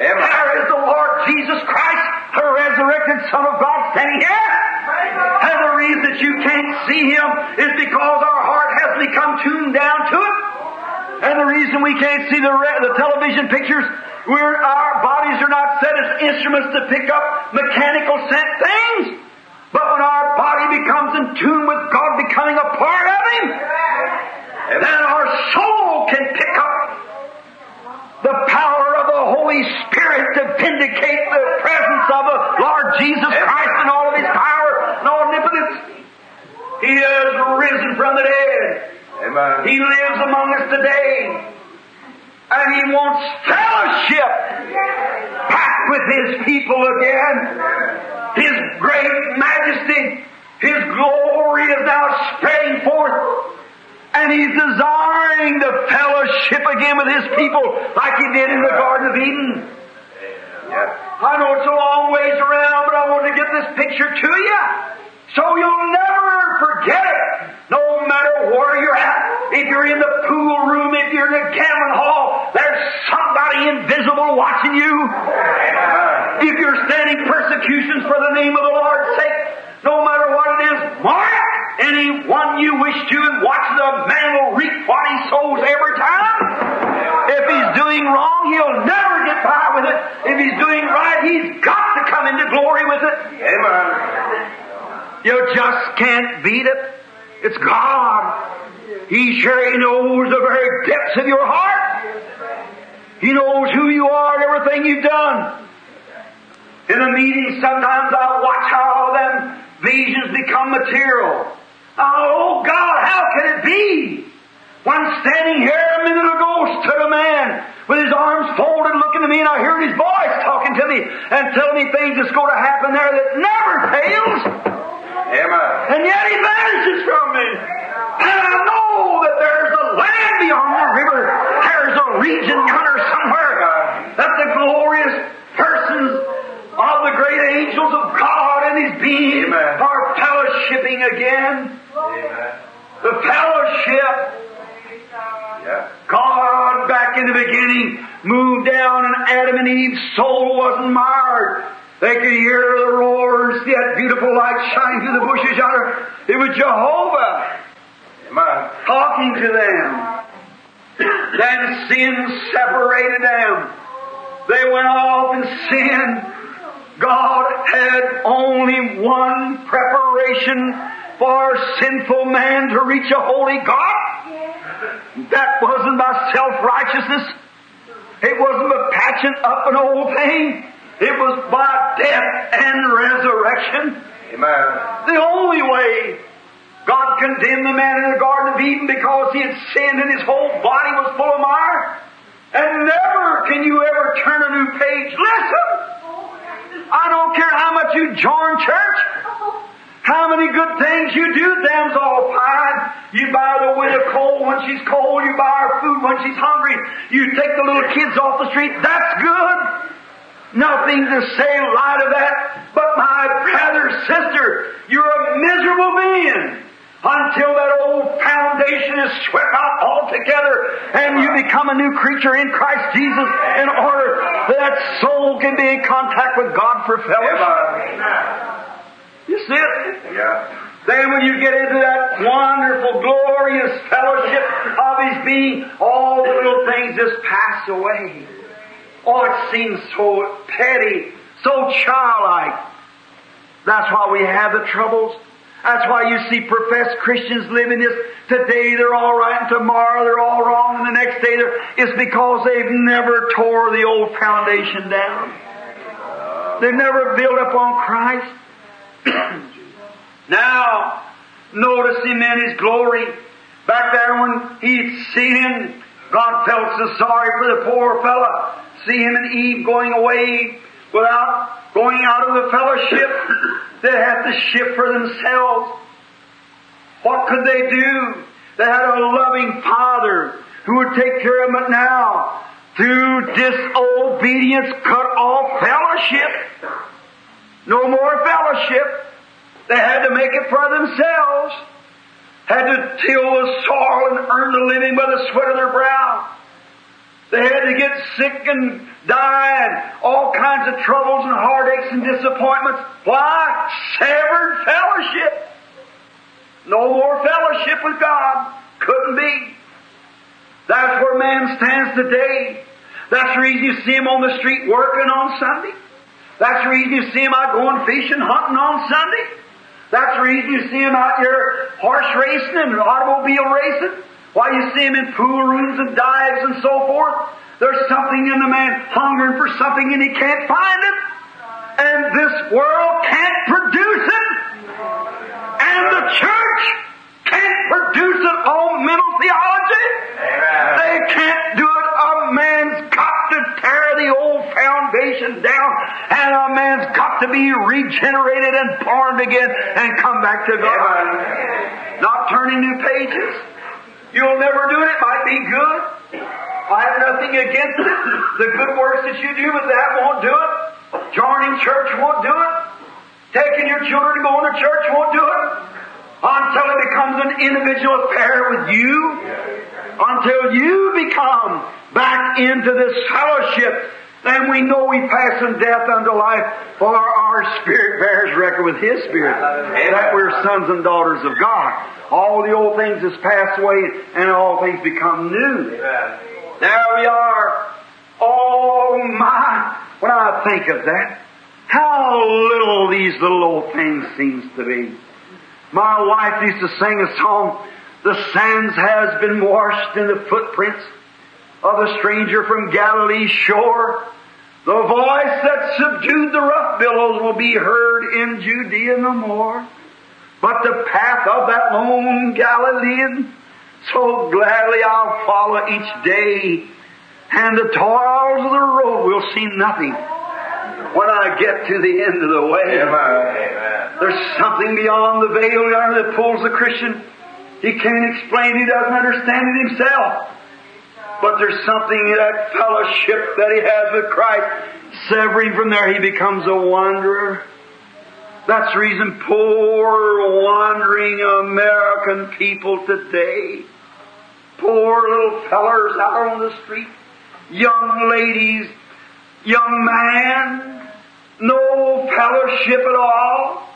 Amen. There is the Lord Jesus Christ, the resurrected Son of God, standing here. And the reason that you can't see Him is because our heart has become tuned down to it. And the reason we can't see the, re- the television pictures, we're, our bodies are not set as instruments to pick up mechanical sent things. But when our body becomes in tune with God becoming a part of Him, then our soul can pick up the power of the Holy Spirit to vindicate the presence of the Lord Jesus Christ and all of His power and omnipotence. He has risen from the dead. Amen. He lives among us today. And He wants fellowship back with His people again. His great majesty, His glory is now spreading forth. And He's desiring the fellowship again with His people like He did in the Garden of Eden. Yes. I know it's a long ways around, but I want to get this picture to you. So you'll never forget it, no matter where you're at. If you're in the pool room, if you're in the gambling hall, there's somebody invisible watching you. If you're standing persecutions for the name of the Lord's sake, no matter what it is, mark anyone you wish to and watch the man will reap what he sows every time. If he's doing wrong, he'll never get by with it. If he's doing right, he's got to come into glory with it. Amen. You just can't beat it. It's God. He surely knows the very depths of your heart. He knows who you are and everything you've done. In the meetings, sometimes I watch how them visions become material. Oh, oh God, how can it be? When standing here a minute ago stood a man with his arms folded looking at me and I heard his voice talking to me and telling me things that's going to happen there that never fails. Amen. And yet he vanishes from me. And I know that there's a land beyond the river. There's a region yonder somewhere that the glorious persons of the great angels of God and His being Amen. are fellowshipping again. Amen. The fellowship. Yeah. God, back in the beginning, moved down and Adam and Eve's soul wasn't marred. They could hear the roars, see that beautiful light shine through the bushes yonder. It was Jehovah Amen. talking to them. Then sin separated them. They went off and sinned. God had only one preparation for sinful man to reach a holy God. That wasn't by self-righteousness. It wasn't by patching up an old thing. It was by death and resurrection. Amen. The only way God condemned the man in the Garden of Eden because he had sinned and his whole body was full of mire. And never can you ever turn a new page. Listen! I don't care how much you join church. How many good things you do, them's all fine. You buy the widow coal when she's cold. You buy her food when she's hungry. You take the little kids off the street. That's good. Nothing to say light of that. But my brother, sister, you're a miserable being until that old foundation is swept out altogether and you become a new creature in Christ Jesus in order that that soul can be in contact with God for fellowship. You see it? Yeah. Then when you get into that wonderful, glorious fellowship of His being, all the little things just pass away. Oh, it seems so petty, so childlike. That's why we have the troubles. That's why you see professed Christians living this. Today they're all right and tomorrow they're all wrong and the next day they're, it's because they've never tore the old foundation down. They've never built upon Christ. now, notice him in his glory. Back there when he'd seen him, God felt so sorry for the poor fella. See him and Eve going away without going out of the fellowship. They had to shift for themselves. What could they do? They had a loving father who would take care of them but now. Through disobedience, cut off fellowship. No more fellowship. They had to make it for themselves. Had to till the soil and earn the living by the sweat of their brow. They had to get sick and die and all kinds of troubles and heartaches and disappointments. Why? Severed fellowship. No more fellowship with God. Couldn't be. That's where man stands today. That's the reason you see him on the street working on Sunday. That's the reason you see him out going fishing, hunting on Sunday. That's the reason you see him out here horse racing and automobile racing. Why you see him in pool rooms and dives and so forth. There's something in the man hungering for something and he can't find it. And this world can't produce it. And the church can't produce it on mental theology. Amen. They can't do it. A man's got to tear the old foundation down, and a man's got to be regenerated and born again and come back to God. Amen. Not turning new pages. You'll never do it. It might be good. I have nothing against it. The good works that you do, but that won't do it. Joining church won't do it. Taking your children to go into church won't do it. Until it becomes an individual affair with you. Until you become back into this fellowship. Then we know we pass from death unto life, for our spirit bears record with His spirit. That we're sons and daughters of God. All the old things has passed away, and all things become new. Amen. There we are. Oh my! When I think of that, how little these these little old things seems to be. My wife used to sing a song, The sands has been washed in the footprints of the stranger from Galilee's shore. The voice that subdued the rough billows will be heard in Judea no more. But the path of that lone Galilean, so gladly I'll follow each day, and the toils of the road will seem nothing when I get to the end of the way. Amen. There's something beyond the veil yonder that pulls the Christian. He can't explain, he doesn't understand it himself. But there's something in that fellowship that he has with Christ. Severing from there, he becomes a wanderer. That's the reason poor wandering American people today, poor little fellers out on the street, young ladies, young man, no fellowship at all.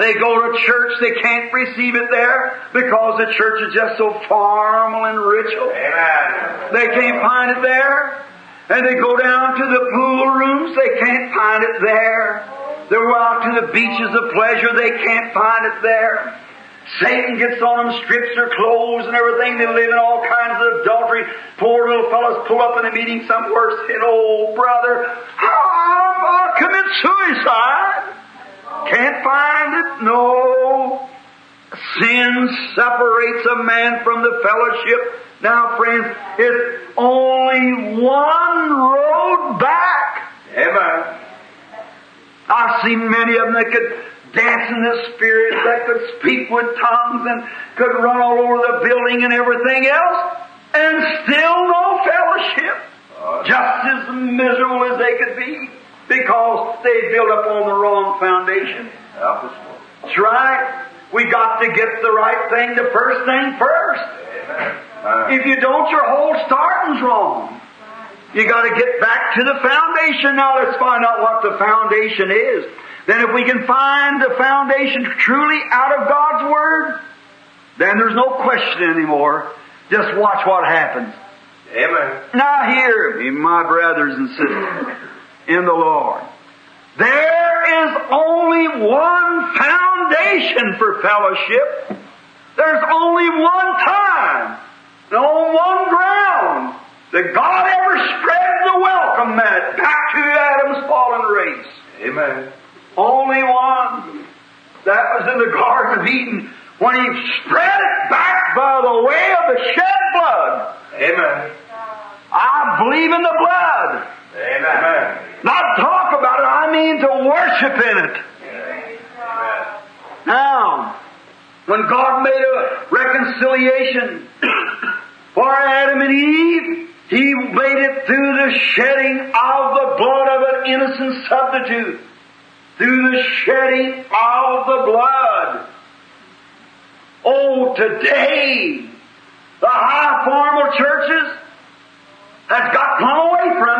They go to church, they can't receive it there because the church is just so formal and ritual. Amen. They can't find it there. And they go down to the pool rooms, they can't find it there. They go out to the beaches of pleasure, they can't find it there. Satan gets on them, strips their clothes and everything. They live in all kinds of adultery. Poor little fellows pull up in a meeting somewhere saying, Oh, brother, I'll commit suicide. Can't find it? No. Sin separates a man from the fellowship. Now, friends, it's only one road back. Amen. I've seen many of them that could dance in the spirit, that could speak with tongues and could run all over the building and everything else, and still no fellowship. Uh-huh. Just as miserable as they could be because they built up on the wrong foundation. Help us, Lord. That's right. We got to get the right thing, the first thing first. If you don't, your whole starting's wrong. You got to get back to the foundation. Now let's find out what the foundation is. Then if we can find the foundation truly out of God's Word, then there's no question anymore. Just watch what happens. Amen. Now hear me, my brothers and sisters, in the Lord. There is only one foundation for fellowship. There's only one time, and on one ground, that God ever spread the welcome mat back to Adam's fallen race. Amen. Only one. That was in the Garden of Eden when he spread it back by the way of the shed blood. Amen. I believe in the blood. Amen. Not talk about it, I mean to worship in it. Amen. Now, when God made a reconciliation for Adam and Eve, He made it through the shedding of the blood of an innocent substitute. Through the shedding of the blood. Oh, today, the high formal churches has got come away from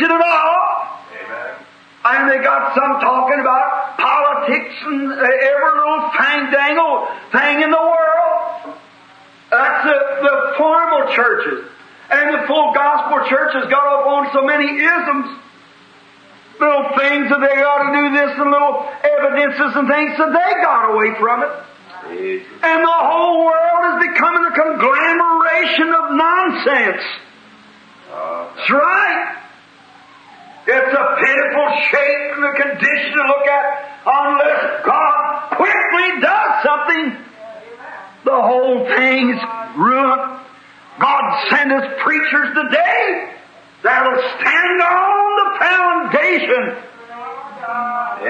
it. Don't preach it at all. Amen. And they got some talking about politics and uh, every little fang dangle thing in the world. That's the, the formal churches. And the full gospel churches got up on so many isms. Little things that they ought to do this and little evidences and things that they got away from it. And the whole world is becoming a conglomeration of nonsense. Oh, That's right. It's a pitiful shape and a condition to look at unless God quickly does something. The whole thing's ruined. God sent us preachers today that'll stand on the foundation.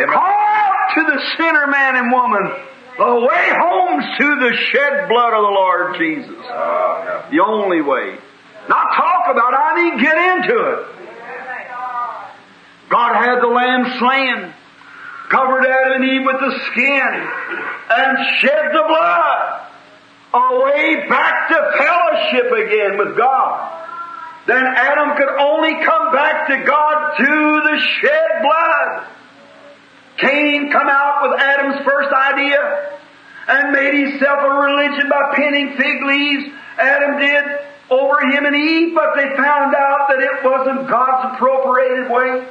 Call out to the sinner man and woman. The way home's through the shed blood of the Lord Jesus. The only way. Not talk about it, I mean get into it. God had the lamb slain, covered Adam and Eve with the skin, and shed the blood. A way back to fellowship again with God. Then Adam could only come back to God through the shed blood. Cain come out with Adam's first idea and made himself a religion by pinning fig leaves. Adam did over him and Eve, but they found out that it wasn't God's appropriated way.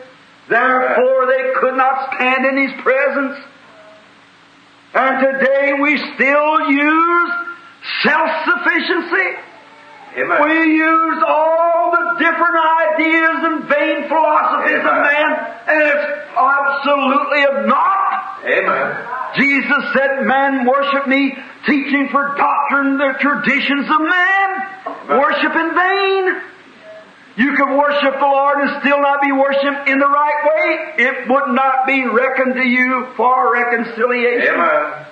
Therefore, they could not stand in His presence. And today we still use self-sufficiency. Amen. We use all the different ideas and vain philosophies of man, and it's absolutely naught. Amen. Jesus said, Man worship me, teaching for doctrine the traditions of man. Amen. Worship in vain. You could worship the Lord and still not be worshipped in the right way. It would not be reckoned to you for reconciliation. Amen.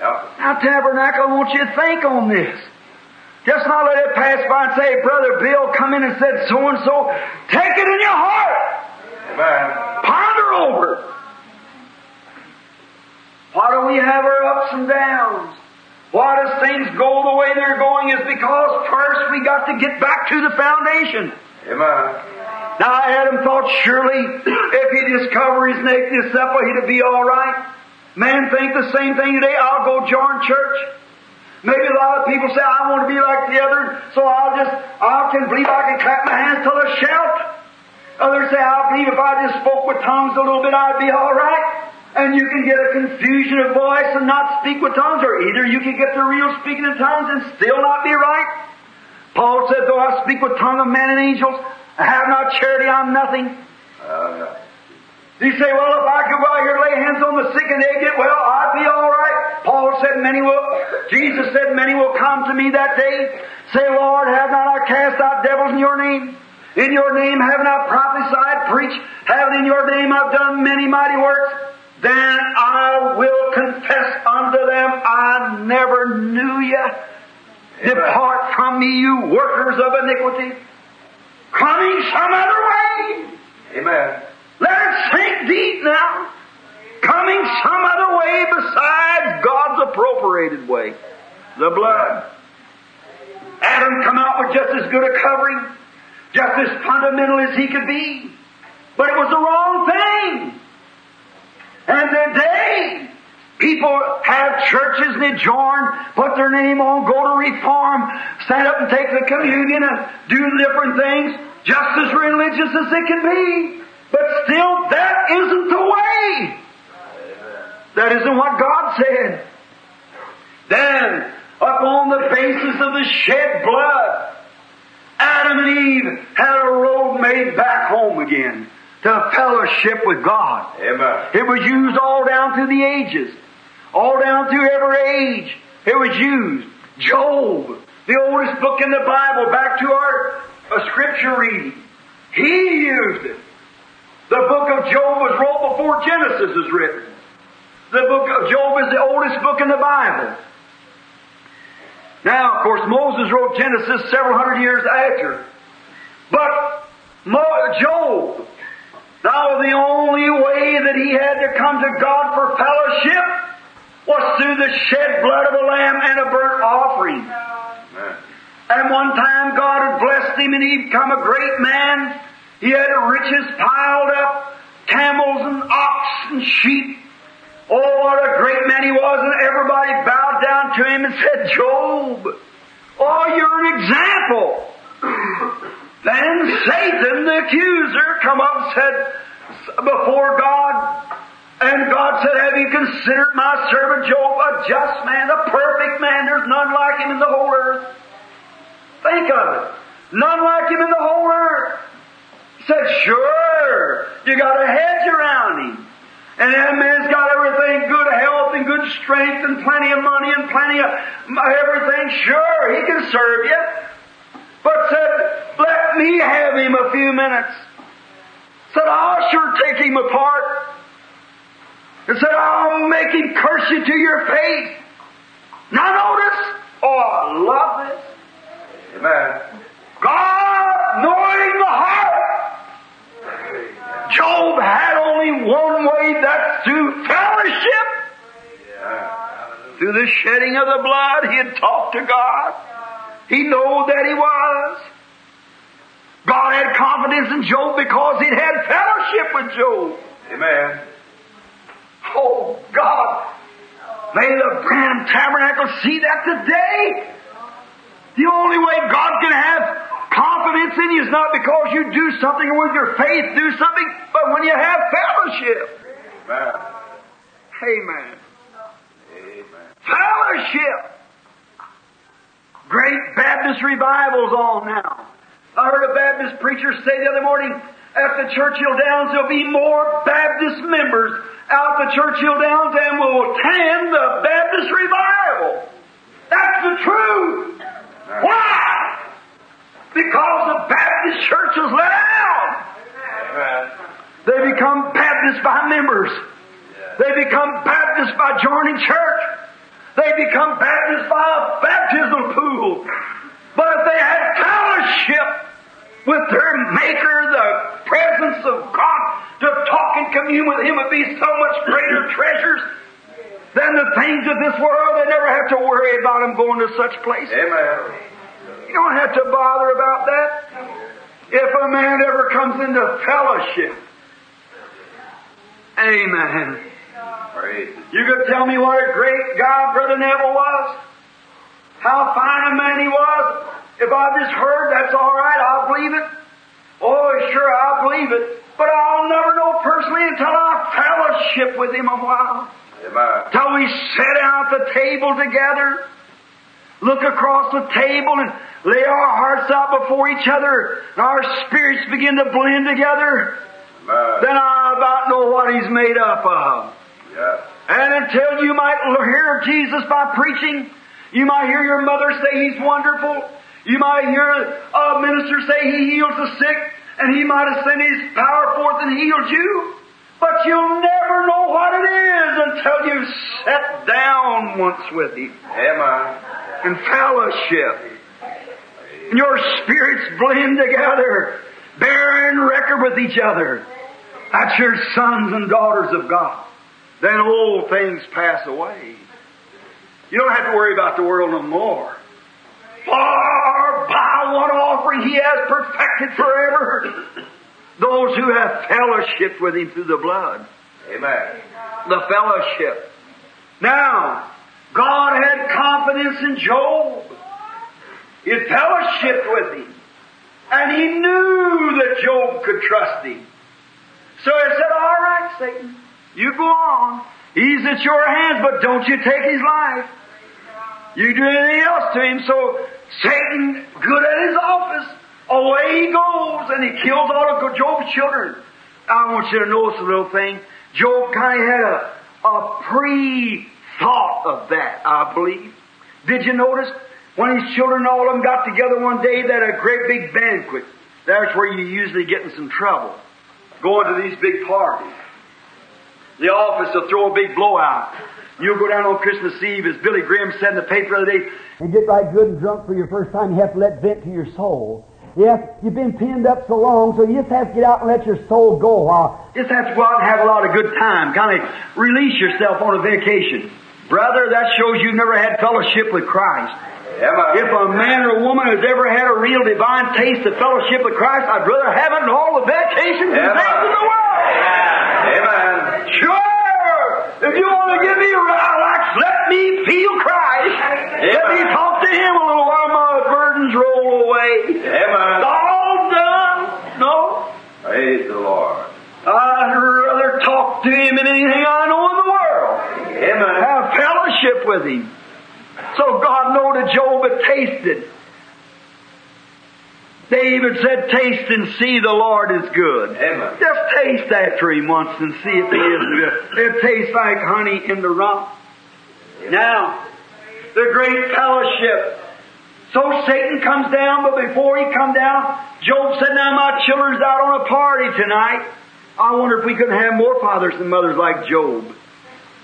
Now, Tabernacle, I want you to think on this. Just not let it pass by and say, Brother Bill come in and said so and so. Take it in your heart. Amen. Ponder over it. Why do we have our ups and downs? Why does things go the way they're going is because first we got to get back to the foundation. Amen. Now Adam thought surely if he discover his nakedness supper he'd be alright. Man think the same thing today, I'll go join church. Maybe a lot of people say, I want to be like the other, so I'll just, I can believe I can clap my hands till I shout. Others say, I believe if I just spoke with tongues a little bit, I'd be alright. And you can get a confusion of voice and not speak with tongues, or either you can get the real speaking in tongues and still not be right. Paul said, though I speak with tongue of men and angels, I have not charity, I'm nothing. Hallelujah. You say, well, if I could go out here and lay hands on the sick and they get well, I'd be all right. Paul said, many will, Jesus said, many will come to me that day. Say, Lord, have not I cast out devils in your name? In your name have not prophesied, preached, have in your name I've done many mighty works. Then I will confess unto them, I never knew you. Depart from me, you workers of iniquity. Coming some other way. Amen. Let it sink deep now. Coming some other way besides God's appropriated way. The blood. Adam come out with just as good a covering, just as fundamental as he could be. But it was the wrong thing. And today, people have churches and join, put their name on, go to reform, stand up and take the communion and do different things, just as religious as they can be. But still, that isn't the way. That isn't what God said. Then, upon the basis of the shed blood, Adam and Eve had a road made back home again to fellowship with God. Amen. It was used all down through the ages. All down through every age. It was used. Job, the oldest book in the Bible, back to our uh, scripture reading. He used it. The book of Job was wrote before Genesis is written. The book of Job is the oldest book in the Bible. Now, of course, Moses wrote Genesis several hundred years after. But Mo- Job, now the only way that he had to come to God for fellowship was through the shed blood of a lamb and a burnt offering. And one time God had blessed him and he'd become a great man. He had riches piled up, camels and ox and sheep. Oh, what a great man he was, and everybody bowed down to him and said, Job, oh, you're an example. Then Satan, the accuser, come up and said before God, and God said, Have you considered my servant Job a just man, a perfect man? There's none like him in the whole earth. Think of it. None like him in the whole earth. He said, Sure, you got a hedge around him. And that man's got everything, good health and good strength and plenty of money and plenty of everything. Sure, he can serve you. But said, let me have him a few minutes. Said, I'll sure take him apart. And said, I'll make him curse you to your face. Now notice, oh, I love this. Amen. God knowing the heart. Job had only one way, that's through fellowship. Yeah. Through the shedding of the blood, he had talked to God. He knew that he was. God had confidence in Job because he'd had fellowship with Job. Amen. Oh God, may the Branham Tabernacle see that today. The only way God can have confidence in you is not because you do something with your faith, do something, but when you have fellowship. Amen. Amen. Amen. Fellowship. Great Baptist revivals on now. I heard a Baptist preacher say the other morning at the Churchill Downs there'll be more Baptist members out the Churchill Downs than will attend the Baptist revival. That's the truth. Why? Because the Baptist church is let out. They become Baptists by members. They become Baptists by joining church. They become Baptists by a baptismal pool. But if they had fellowship with their Maker, the presence of God, to talk and commune with Him would be so much greater treasures than the things of this world. They never have to worry about them going to such places. Amen. You don't have to bother about that. If a man ever comes into fellowship, Amen. You could tell me what a great God Brother Neville was? How fine a man he was? If I just heard, that's all right, I'll believe it. Oh, sure, I'll believe it. But I'll never know personally until I fellowship with him a while. Amen. Till we sit at the table together, look across the table and lay our hearts out before each other, and our spirits begin to blend together, Amen. then I about know what he's made up of. And until you might hear of Jesus by preaching, you might hear your mother say he's wonderful. You might hear a minister say he heals the sick, and he might have sent his power forth and healed you. But you'll never know what it is until you've sat down once with him Amen. in fellowship. And your spirits blend together, bearing record with each other. That's your sons and daughters of God. Then old things pass away. You don't have to worry about the world no more. For by one offering he has perfected forever those who have fellowship with him through the blood Amen. the fellowship. Now, God had confidence in Job. He had fellowship with him. And he knew that Job could trust him. So he said, All right, Satan, you go on. He's at your hands, but don't you take his life. You do anything else to him. So Satan, good at his office, away he goes, and he kills all of Job's children. I want you to notice a little thing. Job kind of had a, a pre-thought of that, I believe. Did you notice? When his children, all of them got together one day, they had a great big banquet. That's where you usually get in some trouble. Going to these big parties. The office will throw a big blowout. You'll go down on Christmas Eve, as Billy Graham said in the paper the other day, and get right good and drunk for your first time, you have to let vent to your soul. Yes, you've been pinned up so long, so you just have to get out and let your soul go a while. Just have to go out and have a lot of good time. Kind of release yourself on a vacation. Brother, that shows you've never had fellowship with Christ. If a man or a woman has ever had a real divine taste of fellowship with Christ, I'd rather have it than all the vacations and things in the world. Sure! If you want to give me relax, let me feel Christ. Let me talk to Him a little while my burdens roll away. Amen. All done. No. Praise the Lord. I'd rather talk to Him than anything I know in the world. Amen. Have fellowship with Him. So God know that Job had tasted. David said, taste and see the Lord is good. Amen. Just taste after Him once and see if He is good. It tastes like honey in the rock. Now, the great fellowship. So Satan comes down, but before he come down, Job said, now my children's out on a party tonight. I wonder if we couldn't have more fathers and mothers like Job.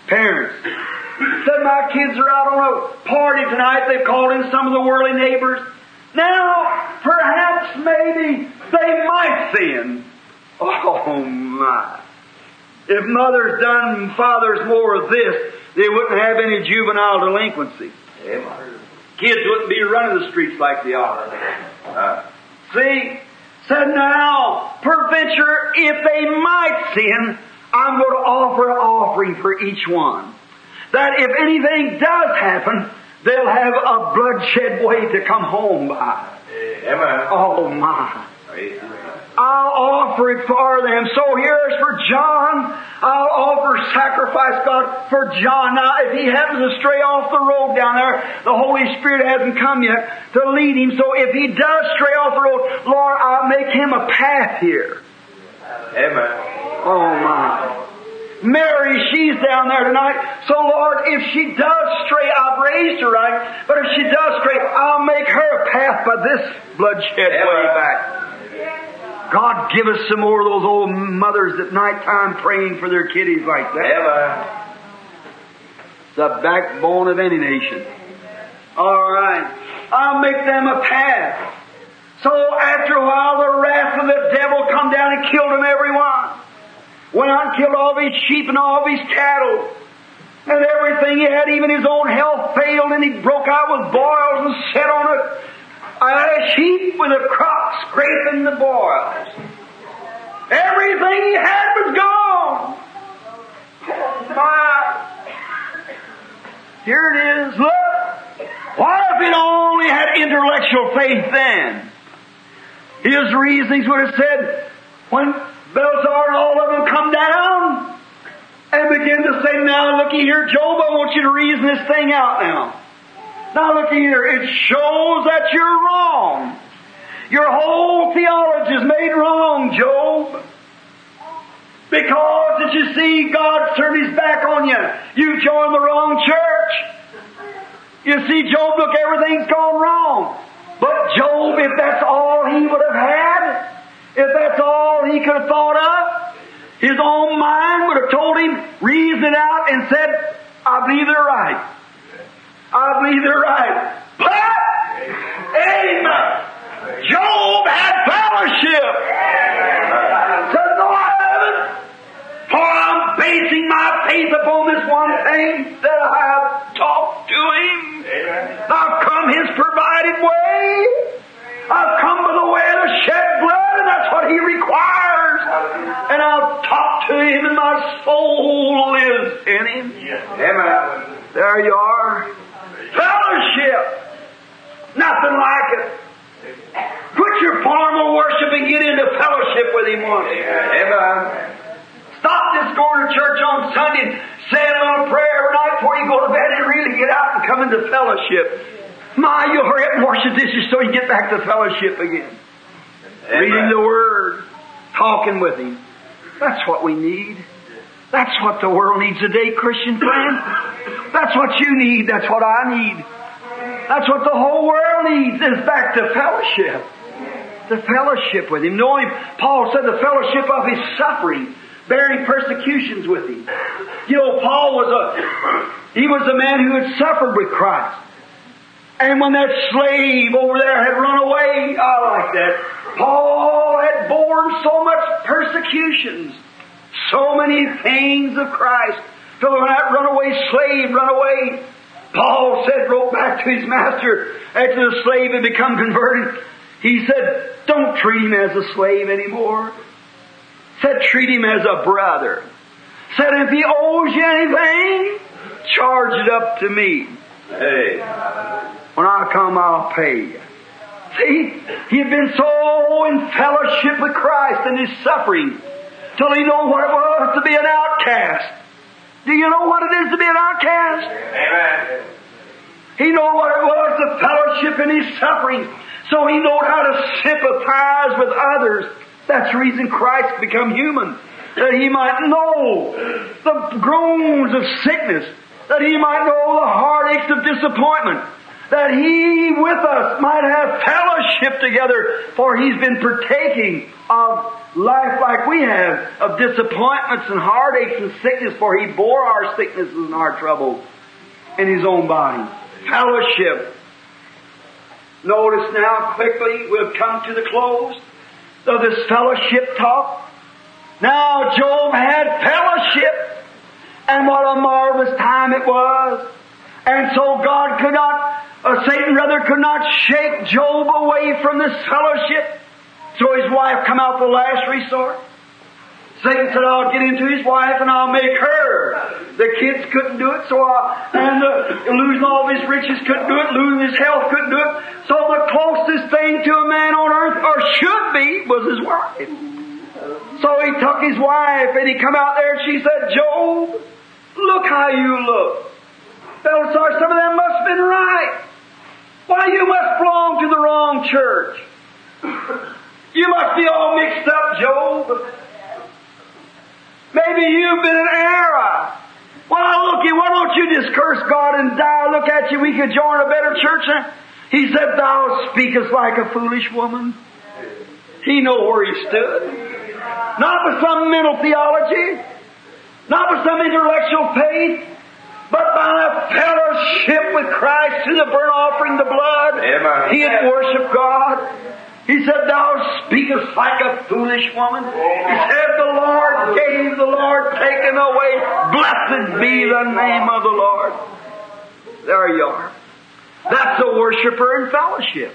Parents. Said my kids are out on a party tonight. They've called in some of the worldly neighbors. Now, perhaps maybe they might sin. Oh my. If mothers done fathers more of this, they wouldn't have any juvenile delinquency. Kids wouldn't be running the streets like they are. Uh, See? Said now, peradventure, if they might sin, I'm going to offer an offering for each one. That if anything does happen, they'll have a bloodshed way to come home by. Amen. Oh my. I'll offer it for them. So here's for John. I'll offer sacrifice, God, for John. Now, if he happens to stray off the road down there, the Holy Spirit hasn't come yet to lead him. So if he does stray off the road, Lord, I'll make him a path here. Amen. Oh my. Mary, she's down there tonight. So Lord, if she does stray, I've raised her right. But if she does stray, I'll make her a path by this bloodshed way back. God, give us some more of those old mothers at night time praying for their kiddies like that. Amen. The backbone of any nation. All right. I'll make them a path. So after a while, the wrath of the devil come down and killed them every one. Went out and killed all of his sheep and all of his cattle. And everything he had, even his own health failed and he broke out with boils and sat on a, a sheep with a crop scraping the boils. Everything he had was gone. My. Here it is. Look. What if it only had intellectual faith then? His reasonings would have said, when Belshazzar and all of them come down and begin to say, now looky here, Job, I want you to reason this thing out now. Now looky here, it shows that you're wrong. Your whole theology is made wrong, Job. Because, did you see, God turned his back on you. You joined the wrong church. You see, Job, look, everything's gone wrong. But Job, if that's all he would have had, if that's all he could have thought of, his own mind would have told him, reasoned it out, and said, I believe they're right. I believe they're right. But, amen. Job had fellowship. Said, no, I haven't. For I'm basing my faith upon this one thing that I have talked to him. I've come his provided way. I've come by the way of the shed blood, that's what he requires. And I'll talk to him, and my soul lives in him. Amen. There you are. Fellowship. Nothing like it. Quit your formal worship and get into fellowship with him once. Amen. Stop this going to church on Sunday and saying a little prayer every night before you go to bed and really get out and come into fellowship. My, you'll hurry up and wash the dishes so you get back to fellowship again. Reading the Word, talking with Him. That's what we need. That's what the world needs today, Christian friend. That's what you need. That's what I need. That's what the whole world needs is back to fellowship. The fellowship with Him. Knowing, Paul said, the fellowship of His suffering bearing persecutions with him. You know, Paul was a, he was a man who had suffered with Christ. And when that slave over there had run away, I like that, Paul had borne so much persecutions, so many pains of Christ. So when that runaway slave run away, Paul said, wrote back to his master after the slave had become converted, he said, don't treat him as a slave anymore. Said, treat him as a brother. Said, if he owes you anything, charge it up to me. Hey. When I come, I'll pay you. See, he had been so in fellowship with Christ in his suffering till he knew what it was to be an outcast. Do you know what it is to be an outcast? Amen. He knew what it was to fellowship in his suffering. So he knew how to sympathize with others. That's the reason Christ became human. That he might know the groans of sickness. That he might know the heartaches of disappointment. That he with us might have fellowship together, for he's been partaking of life like we have, of disappointments and heartaches and sickness, for he bore our sicknesses and our troubles in his own body. Fellowship. Notice now quickly, we've come to the close of this fellowship talk. Now Job had fellowship, and what a marvelous time it was. And so God could not, uh, Satan rather could not shake Job away from this fellowship. So his wife come out the last resort. Satan said, I'll get into his wife and I'll make her. The kids couldn't do it, so I, and uh, losing all his riches couldn't do it, losing his health couldn't do it. So the closest thing to a man on earth, or should be, was his wife. So he took his wife and he come out there and she said, Job, look how you look. Belshazzar, some of them must have been right. Why, you must belong to the wrong church. You must be all mixed up, Job. Maybe you've been an error. Well, look, why don't you just curse God and die? Look at you, we could join a better church. He said, Thou speakest like a foolish woman. He knew where he stood. Not with some mental theology, not with some intellectual faith, but by fellowship with Christ through the burnt offering, the blood. Amen. He had worshiped God. He said, Thou speakest like a foolish woman. He said, The Lord gave, the Lord taken away. Blessed be the name of the Lord. There you are. That's a worshiper in fellowship.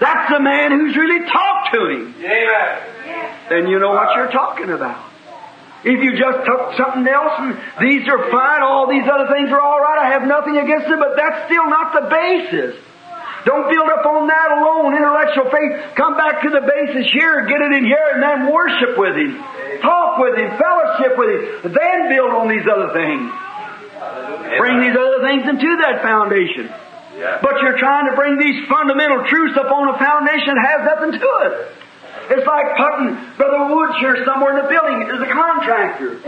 That's the man who's really talked to him. Amen. Then you know what you're talking about. If you just took something else and these are fine, all these other things are all right, I have nothing against them, but that's still not the basis. Don't build up on that alone, intellectual faith. Come back to the basis here, get it in here, and then worship with Him. Talk with Him, fellowship with Him. Then build on these other things. Bring these other things into that foundation. But you're trying to bring these fundamental truths upon a foundation that has nothing to it. It's like putting Brother Woods here somewhere in the building as a contractor.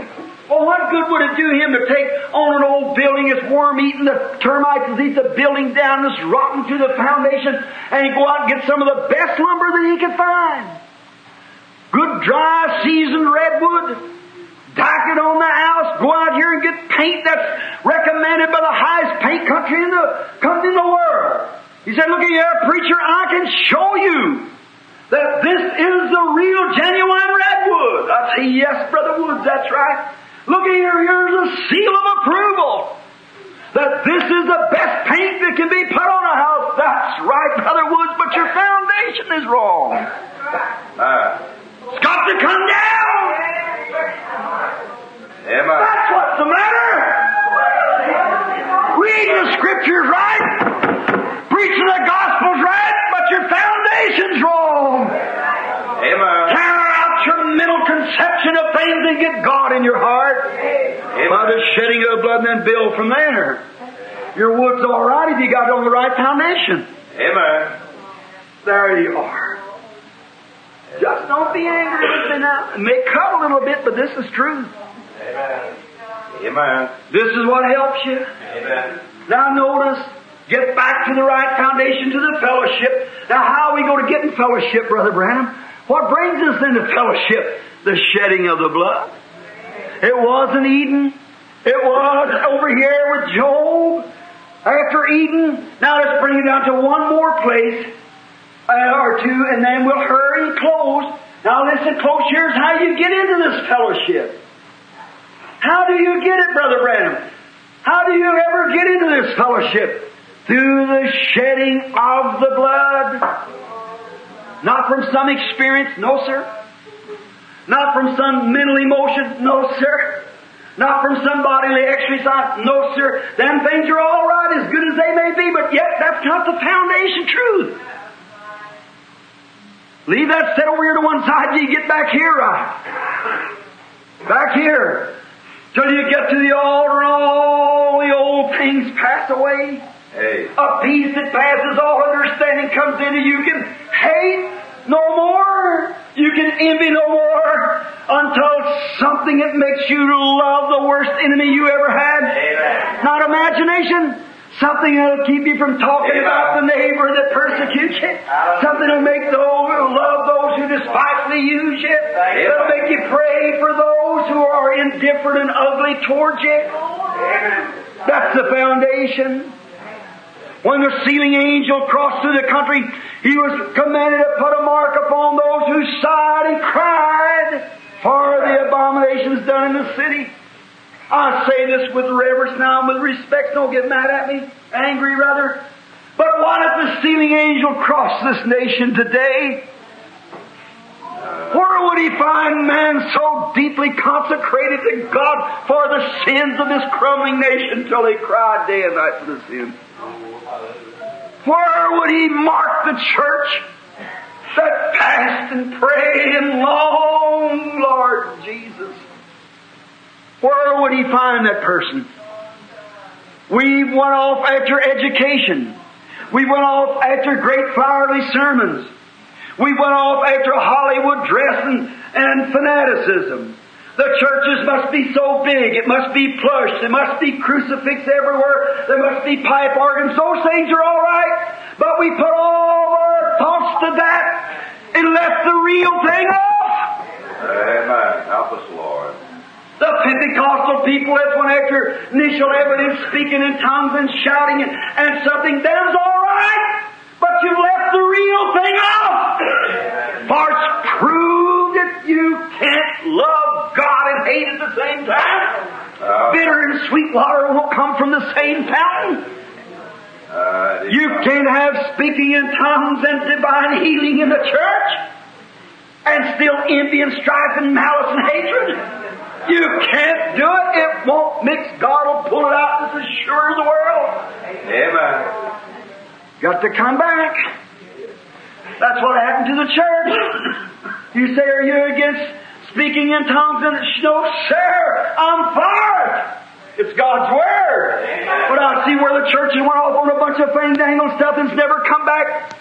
Well, what good would it do him to take on an old building that's worm eaten, the termites has eat the building down, it's rotten to the foundation, and he go out and get some of the best lumber that he could find? Good, dry, seasoned redwood. Dock it on the house, go out here and get paint that's recommended by the highest paint country in the country in the world. He said, look at here, preacher, I can show you that this is the real genuine redwood. I say, yes, Brother Woods, that's right. Look at here, here's a seal of approval. That this is the best paint that can be put on a house. That's right, Brother Woods, but your foundation is wrong. Ah. It's got to come down. Amen. That's what's the matter. Reading the scriptures right, preaching the gospel's right, but your foundation's wrong. Amen. Tear out your mental conception of things and get God in your heart. By the shedding of blood and then build from there. Your wood's all right if you got it on the right foundation. Amen. There you are. Just don't be angry with me now. It may cut a little bit, but this is truth. Amen. Amen. This is what helps you. Amen. Now notice, get back to the right foundation, to the fellowship. Now how are we going to get in fellowship, Brother Branham? What brings us into fellowship? The shedding of the blood. It wasn't Eden. It was over here with Job. After Eden, now let's bring it down to one more place, or two, and then we'll hurry and close. Now listen close, here's how you get into this fellowship. How do you get it, Brother Branham? How do you ever get into this fellowship? Through the shedding of the blood. Not from some experience, no sir. Not from some mental emotion, no sir. Not from some bodily exercise, no sir. Them things are all right, as good as they may be, but yet that's not the foundation truth. Leave that set over here to one side till you get back here right. Back here. Till you get to the altar and all the old things pass away. Hey. A peace that passes all understanding comes into you. You can hate no more. You can envy no more until something that makes you love the worst enemy you ever had. Amen. Not imagination. Something that'll keep you from talking Amen. about the neighbor that persecutes you. Something that'll make those who love those who despitefully use you. Amen. That'll make you pray for those who are indifferent and ugly towards you. That's the foundation. When the sealing angel crossed through the country, he was commanded to put a mark upon those who sighed and cried for the abominations done in the city. I say this with reverence now and with respect. Don't get mad at me. Angry, rather. But what if the sealing angel crossed this nation today? Where would he find man so deeply consecrated to God for the sins of this crumbling nation till he cried day and night for the sins? Where would he mark the church that fast and pray and long, Lord Jesus? Where would he find that person? We went off after education. We went off after great flowery sermons. We went off after Hollywood dress and, and fanaticism. The churches must be so big, it must be plush, there must be crucifix everywhere, there must be pipe organs. Those things are all right, but we put all our thoughts to that and left the real thing off. Amen. Help us, Lord. The Pentecostal people that's went after initial evidence, speaking in tongues and shouting and, and something, that's all right. But you left the real thing. For it's proved that you can't love God and hate at the same time. Uh, Bitter and sweet water won't come from the same fountain. uh, You can't have speaking in tongues and divine healing in the church and still envy and strife and malice and hatred. You can't do it. It won't mix. God will pull it out. This is sure of the world. Amen. Got to come back. That's what happened to the church. You say, are you against speaking in tongues? And it's, no, sir, I'm for it. It's God's word. But I see where the church churches went off on a bunch of fandangled stuff and's never come back.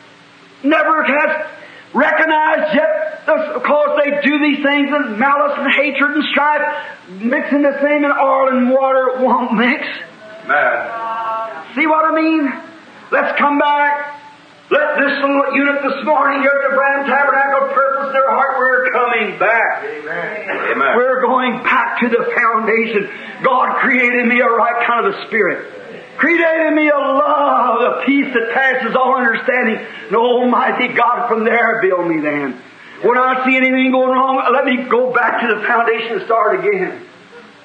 Never has recognized yet because they do these things in malice and hatred and strife, mixing the same in oil and water won't mix. Man. See what I mean? Let's come back. Let this little unit this morning here at the Branham Tabernacle purpose their heart. We're coming back. Amen. We're going back to the foundation. God created me a right kind of a spirit. Created me a love, a peace that passes all understanding. And Almighty God, from there build me then. When I see anything going wrong, let me go back to the foundation and start again.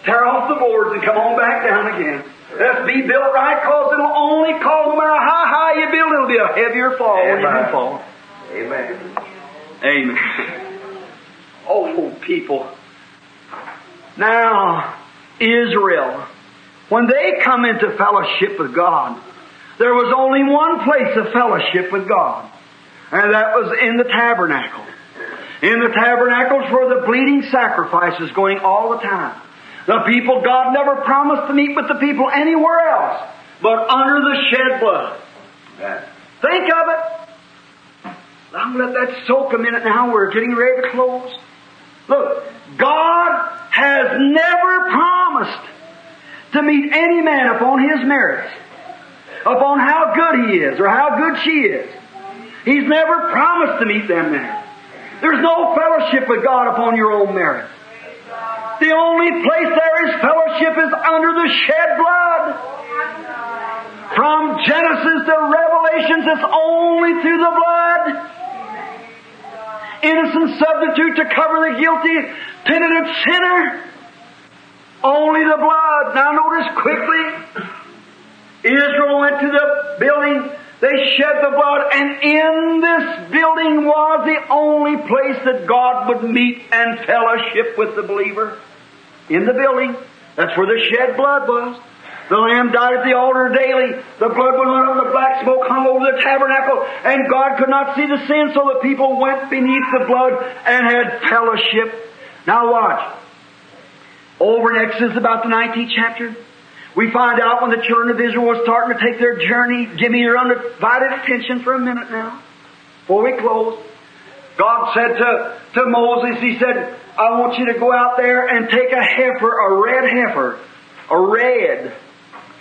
Tear off the boards and come on back down again. Let's be built right, cause it'll only cause no matter how high you build, it'll be a heavier fall when you Amen. do fall. Amen. Amen. Oh, people. Now, Israel, when they come into fellowship with God, there was only one place of fellowship with God, and that was in the tabernacle. In the tabernacles were the bleeding sacrifices going all the time. The people, God never promised to meet with the people anywhere else, but under the shed blood. Amen. Think of it. I'm going to let that soak a minute now. We're getting ready to close. Look, God has never promised to meet any man upon his merits, upon how good he is or how good she is. He's never promised to meet them there. There's no fellowship with God upon your own merits. The only place there is fellowship is under the shed blood. From Genesis to Revelations, it's only through the blood. Innocent substitute to cover the guilty, penitent sinner. Only the blood. Now notice quickly, Israel went to the building, they shed the blood, and in this building was the only place that God would meet and fellowship with the believer. In the building. That's where the shed blood was. The lamb died at the altar daily. The blood went on, the black smoke hung over the tabernacle, and God could not see the sin, so the people went beneath the blood and had fellowship. Now watch. Over in Exodus about the 19th chapter, we find out when the children of Israel were starting to take their journey. Give me your undivided attention for a minute now, before we close. God said to, to Moses, He said, I want you to go out there and take a heifer, a red heifer, a red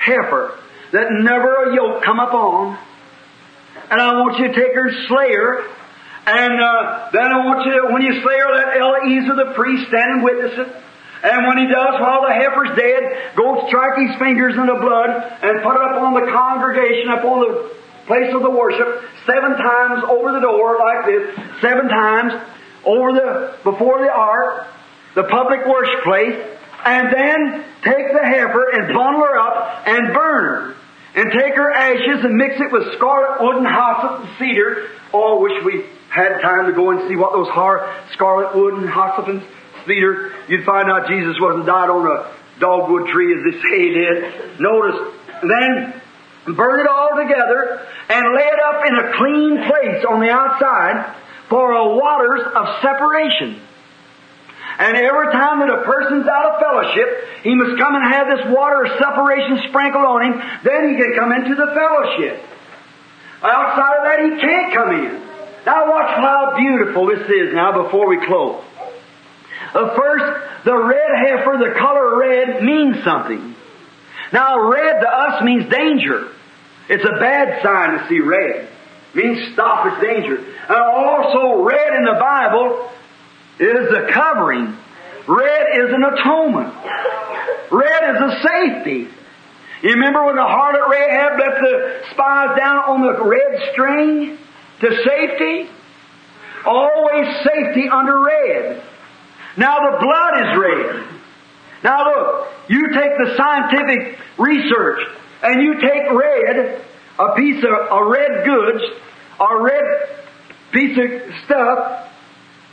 heifer that never a yoke come upon. And I want you to take her and slay her. And uh, then I want you to, when you slay her, let Eleazar the priest stand and witness it. And when he does, while the heifer's dead, go strike his fingers in the blood and put it upon the congregation, upon the place of the worship, seven times over the door like this, seven times over the, before the ark, the public worship place, and then take the heifer and bundle her up and burn her. And take her ashes and mix it with scarlet wood and hyssop and cedar. Oh, wish we had time to go and see what those har- scarlet wood and hyssopus cedar, you'd find out Jesus wasn't died on a dogwood tree as they say he did. Notice, then burn it all together and lay it up in a clean place on the outside for a waters of separation. And every time that a person's out of fellowship, he must come and have this water of separation sprinkled on him, then he can come into the fellowship. Outside of that, he can't come in. Now watch how beautiful this is now before we close. Uh, first, the red heifer, the color red means something. Now red to us means danger. It's a bad sign to see red. Means stop, it's danger. And also red in the Bible is a covering. Red is an atonement. Red is a safety. You remember when the harlot Rahab let the spies down on the red string to safety? Always safety under red. Now the blood is red. Now look, you take the scientific research and you take red, a piece of a red goods, a red piece of stuff,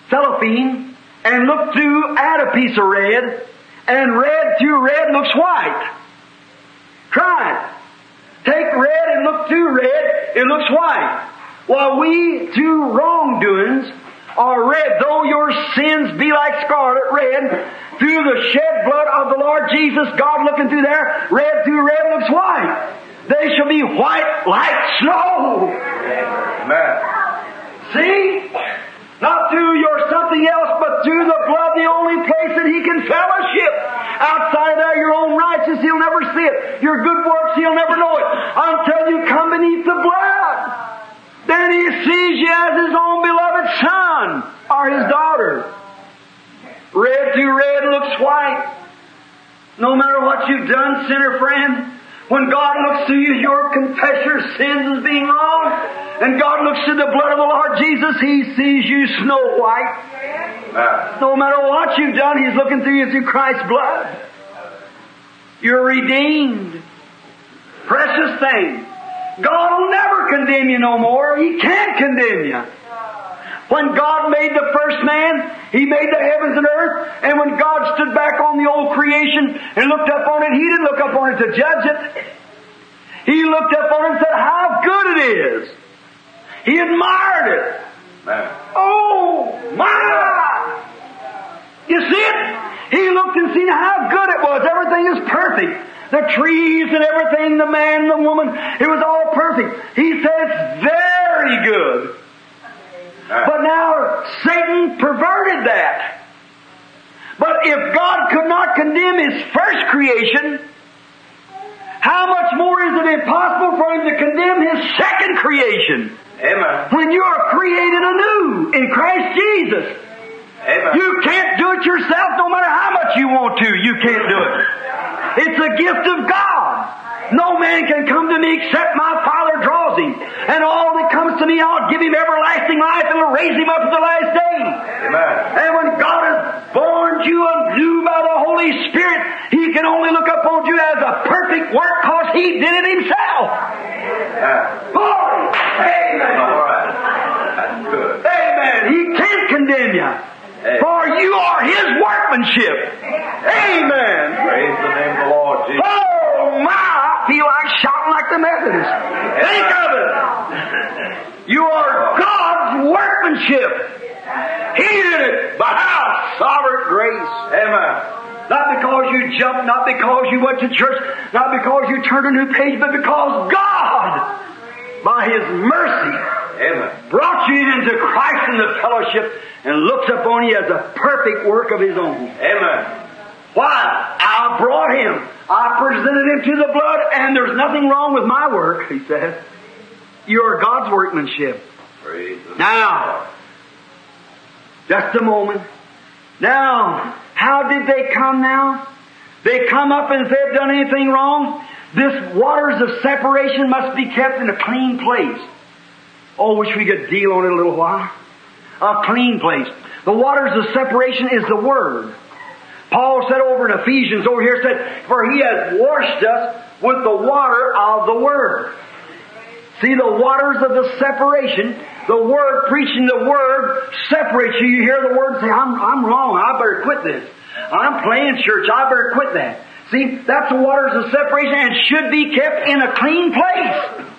cellophane, and look to add a piece of red, and red through red looks white. Try it. Take red and look to red, it looks white. While we to wrongdoings are red, though your sins be like scarlet red, through the shed blood of the Lord Jesus, God looking through there, red through red looks white. They shall be white like snow. Amen. See? Not through your something else, but through the blood, the only place that He can fellowship. Outside of there, your own righteousness, He'll never see it. Your good works, He'll never know it. Until you come beneath the blood. Then He sees you as His own beloved Son or His daughter. Red to red looks white. No matter what you've done, sinner friend, when God looks to you, your confess your sins as being wrong, and God looks to the blood of the Lord Jesus, He sees you snow white. No matter what you've done, He's looking through you through Christ's blood. You're redeemed. Precious thing. God will never condemn you no more. He can't condemn you. When God made the first man, He made the heavens and earth, and when God stood back on the old creation and looked up on it, He didn't look up on it to judge it. He looked up on it and said, how good it is. He admired it. Oh, my! You see it? He looked and seen how good it was. Everything is perfect. The trees and everything, the man the woman, it was all perfect. He said it's very good. Ah. But now Satan perverted that. But if God could not condemn His first creation, how much more is it impossible for Him to condemn His second creation? Amen. When you are created anew in Christ Jesus. Amen. You can't do it yourself no matter how much you want to. You can't do it. It's a gift of God. No man can come to me except my Father draws him. And all that comes to me, I'll give him everlasting life and will raise him up at the last day. Amen. And when God has born you anew by the Holy Spirit, He can only look upon you as a perfect work because He did it Himself. Amen. Glory! Amen! All right. That's good. Amen. He can't condemn you. For you are His workmanship. Amen. Praise the name of the Lord Jesus. Oh my, I feel like shouting like the Methodists. Think of it. You are God's workmanship. He did it by how sovereign grace. Amen. Not because you jumped, not because you went to church, not because you turned a new page, but because God, by His mercy, Amen. brought you into Christ in the fellowship and looks upon you as a perfect work of His own. Amen. Why? I brought Him. I presented Him to the blood, and there's nothing wrong with my work, He says. You are God's workmanship. Praise Now, just a moment. Now, how did they come now? They come up and they've done anything wrong, this waters of separation must be kept in a clean place. Oh, wish we could deal on it a little while. A clean place. The waters of separation is the Word. Paul said over in Ephesians over here said, For he has washed us with the water of the Word. See, the waters of the separation the Word, preaching the Word, separates you. You hear the Word and say, I'm, I'm wrong. I better quit this. I'm playing church. I better quit that. See, that's the waters of separation and should be kept in a clean place.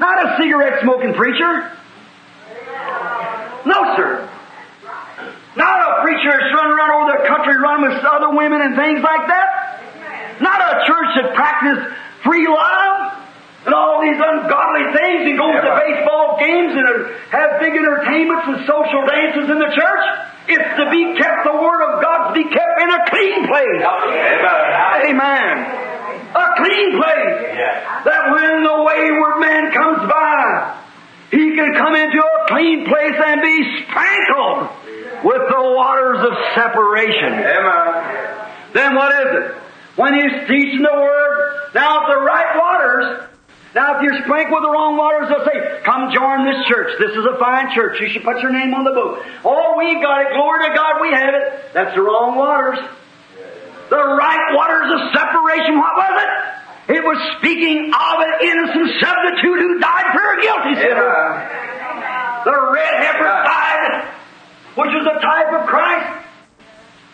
Not a cigarette smoking preacher. No, sir. Not a preacher that's running around over the country running with other women and things like that. Not a church that practices free love and all these ungodly things and goes to baseball games and have big entertainments and social dances in the church. It's to be kept, the Word of God to be kept in a clean place. Amen. A clean place. That when the wayward man comes by, he can come into a clean place and be sprinkled with the waters of separation. Amen. Then what is it? When he's teaching the Word, now if the right waters, now if you're sprinkled with the wrong waters, they'll say, come join this church. This is a fine church. You should put your name on the book. Oh, we've got it. Glory to God, we have it. That's the wrong waters. The right waters of separation, what was it? It was speaking of an innocent substitute who died for a guilty sinner. The red heifer died, which was a type of Christ.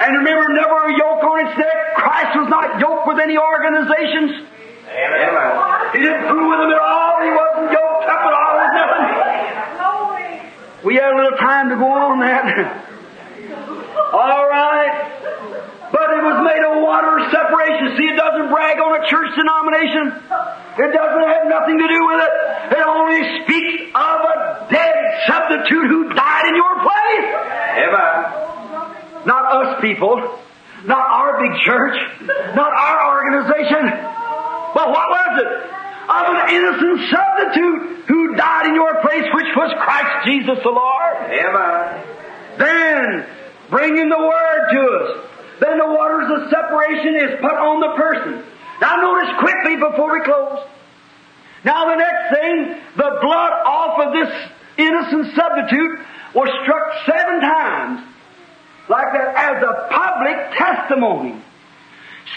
And remember, never a yoke on its neck. Christ was not yoked with any organizations. He didn't fool with them at all. He wasn't yoked up at all with nothing. We had a little time to go on that. all right. But it was made of water separation. See, it doesn't brag on a church denomination. It doesn't have nothing to do with it. It only speaks of a dead substitute who died in your place. Amen. Not us people. Not our big church. Not our organization. But what was it? Of an innocent substitute who died in your place, which was Christ Jesus the Lord. Amen. Then, bringing the Word to us. Then the waters of separation is put on the person. Now notice quickly before we close. Now the next thing, the blood off of this innocent substitute was struck seven times like that as a public testimony.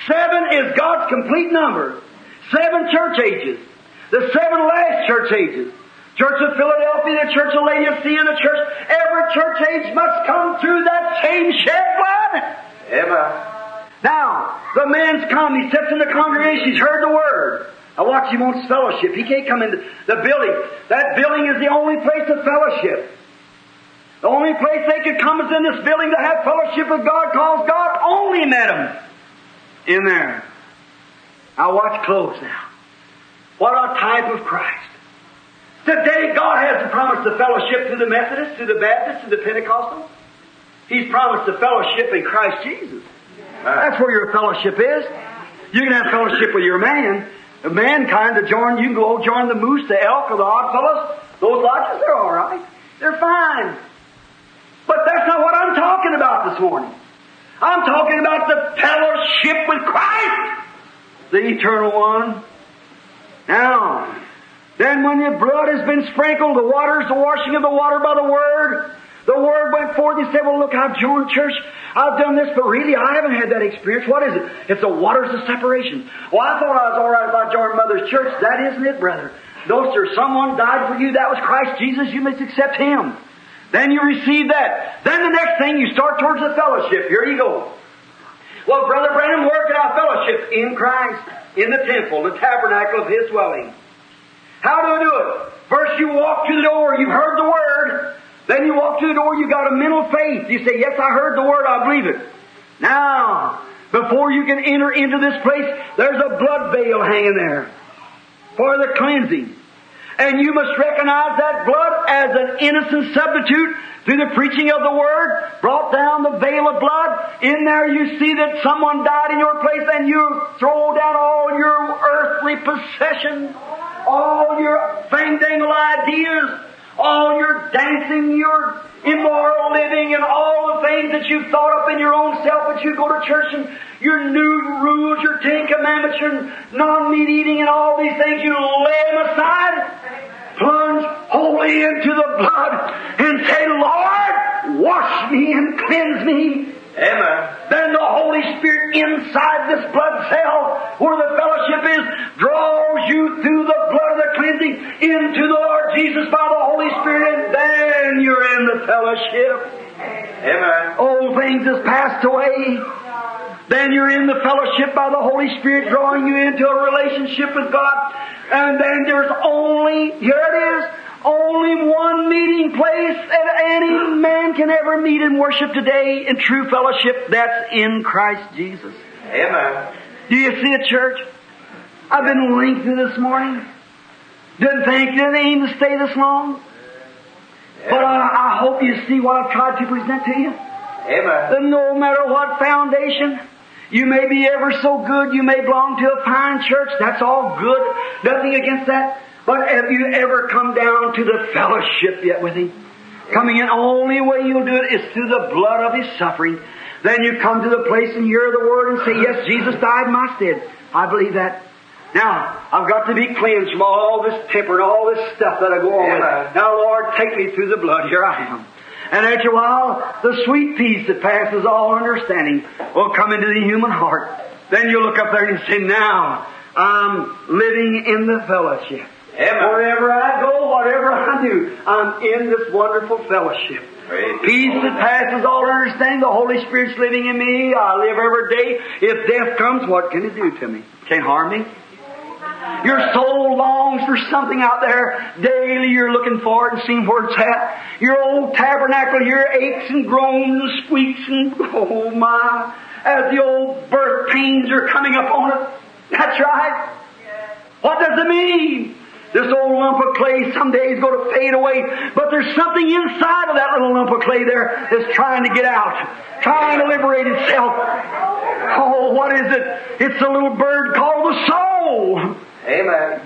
Seven is God's complete number. Seven church ages. The seven last church ages. Church of Philadelphia, the Church of Laodicea, the church, every church age must come through that same shed blood. Ever. Now, the man's come, he sits in the congregation, he's heard the word. Now watch, he wants fellowship. He can't come into the building. That building is the only place of fellowship. The only place they could come is in this building to have fellowship with God, cause God only met them in there. Now watch close now. What a type of Christ. Today God hasn't promised the fellowship to the Methodists, to the Baptists, to the Pentecostals. He's promised the fellowship in Christ Jesus. That's where your fellowship is. You can have fellowship with your man. Mankind to join, you can go join the moose, the elk, or the odd fellows. Those lodges, they're alright. They're fine. But that's not what I'm talking about this morning. I'm talking about the fellowship with Christ, the eternal one. Now, then when your blood has been sprinkled, the waters, the washing of the water by the Word, the Word went forth and said, well look, I've joined church, I've done this, but really I haven't had that experience. What is it? It's the waters of separation. Well, I thought I was alright if I joined Mother's church. That isn't it, brother. No, sir, someone died for you. That was Christ Jesus. You must accept Him. Then you receive that. Then the next thing, you start towards the fellowship. Here you go. Well, Brother Branham, where can I fellowship? In Christ, in the temple, the tabernacle of His dwelling. How do I do it? First you walk to the door, you've heard the Word. Then you walk to the door, you got a mental faith. You say, yes, I heard the Word, I believe it. Now, before you can enter into this place, there's a blood veil hanging there for the cleansing. And you must recognize that blood as an innocent substitute through the preaching of the Word, brought down the veil of blood. In there you see that someone died in your place and you throw down all your earthly possessions, all your fandangle ideas, all your dancing, your immoral living, and all the things that you've thought up in your own self, but you go to church and your new rules, your Ten Commandments, your non-meat eating, and all these things, you lay them aside, plunge wholly into the blood, and say, Lord, wash me and cleanse me. Amen. Then the Holy Spirit inside this blood cell, where the fellowship is, draws you through the blood of the cleansing into the Lord Jesus by the Holy Spirit, and then you're in the fellowship. Amen. Old things has passed away. Then you're in the fellowship by the Holy Spirit drawing you into a relationship with God. And then there's only, here it is, only one meeting place that any man can ever meet and worship today in true fellowship. That's in Christ Jesus. Amen. Do you see it, church? I've been lengthy this morning. Didn't think didn't aim to stay this long. But I, I hope you see what I've tried to present to you. Amen. That no matter what foundation, you may be ever so good, you may belong to a fine church, that's all good, nothing against that. But have you ever come down to the fellowship yet with Him? Coming in, only way you'll do it is through the blood of His suffering. Then you come to the place and hear the Word and say, yes, Jesus died in my stead. I believe that. Now, I've got to be cleansed from all this temper and all this stuff that I go on Amen. with. Now, Lord, take me through the blood. Here I am. And after a while, the sweet peace that passes all understanding will come into the human heart. Then you look up there and say, now, I'm living in the fellowship. Amen. Wherever I go, whatever I do, I'm in this wonderful fellowship. Praise the Peace that passes all understanding. The Holy Spirit's living in me. I live every day. If death comes, what can it do to me? Can't harm me. Your soul longs for something out there. Daily you're looking for it and seeing where it's at. Your old tabernacle here aches and groans and squeaks and oh my, as the old birth pains are coming up on it. That's right. What does it mean? This old lump of clay someday is going to fade away, but there's something inside of that little lump of clay there that's trying to get out, trying to liberate itself. Oh, what is it? It's a little bird called the soul. Amen.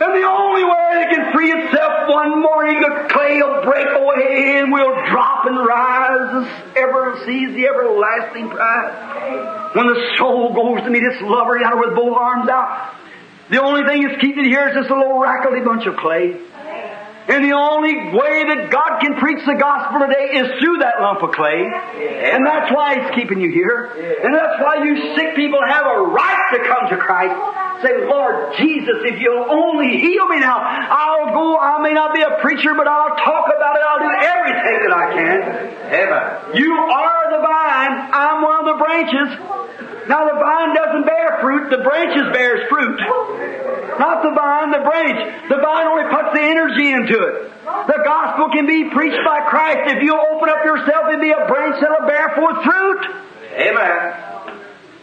And the only way it can free itself one morning, the clay will break away and we'll drop and rise as ever sees the everlasting prize. When the soul goes to meet its lover out with both arms out, the only thing that's keeping it here is this little rackety bunch of clay. And the only way that God can preach the gospel today is through that lump of clay. And that's why He's keeping you here. And that's why you sick people have a right to come to Christ. Say, Lord Jesus, if you'll only heal me now, I'll go, I may not be a preacher, but I'll talk about it. I'll do everything that I can. Amen. You are the vine, I'm one of the branches. Now the vine doesn't bear fruit, the branches bears fruit. Not the vine, the branch. The vine only puts the energy into it. The gospel can be preached by Christ. If you open up yourself and be a branch that'll bear forth fruit. Amen.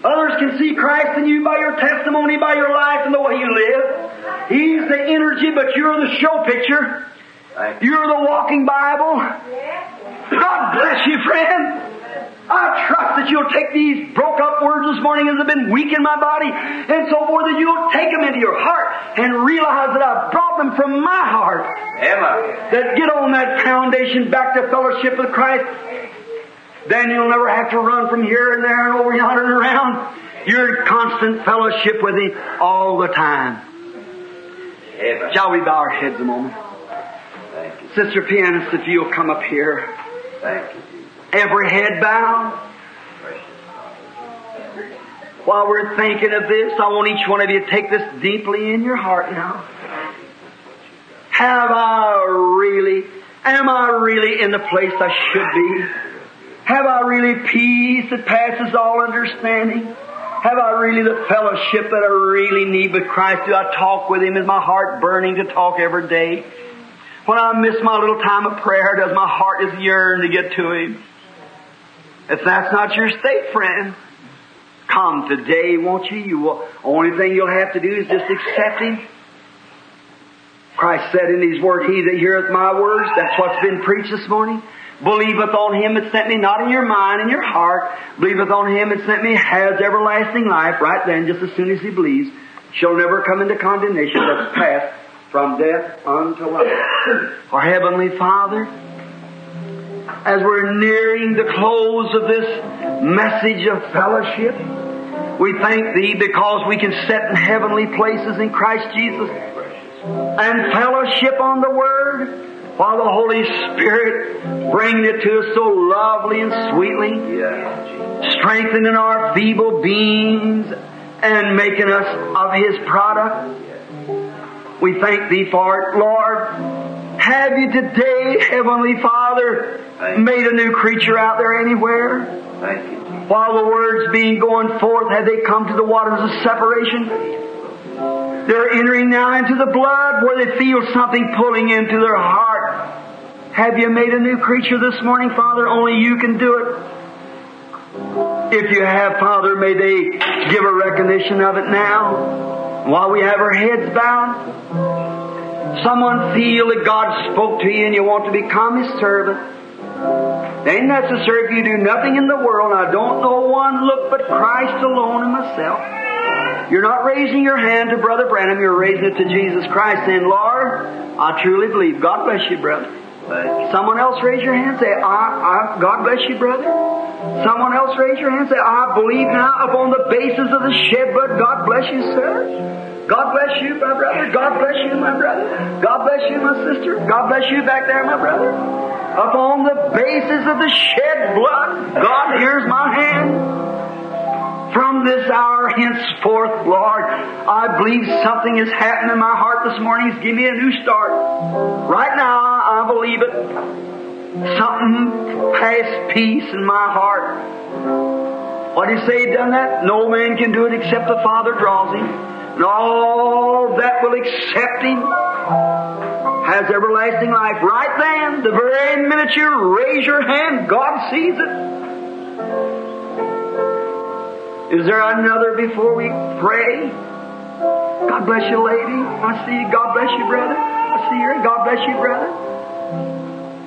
Others can see Christ in you by your testimony, by your life, and the way you live. He's the energy, but you're the show picture. You're the walking Bible. God bless you, friend. I trust that you'll take these broke up words this morning as have been weak in my body and so forth, that you'll take them into your heart and realize that I brought them from my heart. Amen. That get on that foundation back to fellowship with Christ. Then you'll never have to run from here and there and over yonder and around. You're in constant fellowship with Him all the time. Amen. Shall we bow our heads a moment? Thank you. Sister pianist, if you'll come up here. Thank you. Every head bowed. While we're thinking of this, I want each one of you to take this deeply in your heart now. Have I really, am I really in the place I should be? Have I really peace that passes all understanding? Have I really the fellowship that I really need with Christ? Do I talk with Him? Is my heart burning to talk every day? When I miss my little time of prayer, does my heart just yearn to get to Him? If that's not your state, friend, come today, won't you? You will, only thing you'll have to do is just accept Him. Christ said in His Word, He that heareth my words, that's what's been preached this morning, believeth on Him that sent me, not in your mind, in your heart, believeth on Him that sent me, has everlasting life, right then, just as soon as he believes, shall never come into condemnation, but pass from death unto life. Our Heavenly Father, as we're nearing the close of this message of fellowship, we thank Thee because we can sit in heavenly places in Christ Jesus and fellowship on the Word while the Holy Spirit bringing it to us so lovely and sweetly. Strengthening our feeble beings and making us of His product. We thank Thee for it, Lord. Have you today, Heavenly Father, made a new creature out there anywhere? Thank you. While the words being going forth, have they come to the waters of separation? They're entering now into the blood where they feel something pulling into their heart. Have you made a new creature this morning, Father? Only you can do it. If you have, Father, may they give a recognition of it now. While we have our heads bowed, someone feel that God spoke to you and you want to become His servant. Ain't necessary if you do nothing in the world. I don't know one look but Christ alone and myself. You're not raising your hand to Brother Branham, you're raising it to Jesus Christ, saying, Lord, I truly believe. God bless you, brother. Someone else raise your hand, say, I, I, God bless you, brother. Someone else raise your hand, say, I believe now upon the basis of the shed blood. God bless you, sir. God bless you, my brother. God bless you, my brother. God bless you, my sister. God bless you back there, my brother. Upon the basis of the shed blood, God hears my hand. From this hour henceforth, Lord, I believe something has happened in my heart this morning. He's given me a new start. Right now, I believe it. Something has peace in my heart. What do you say he done that? No man can do it except the Father draws him. And all that will accept him has everlasting life. Right then, the very minute you raise your hand, God sees it. Is there another before we pray? God bless you, lady. I see you. God bless you, brother. I see you. God bless you, brother.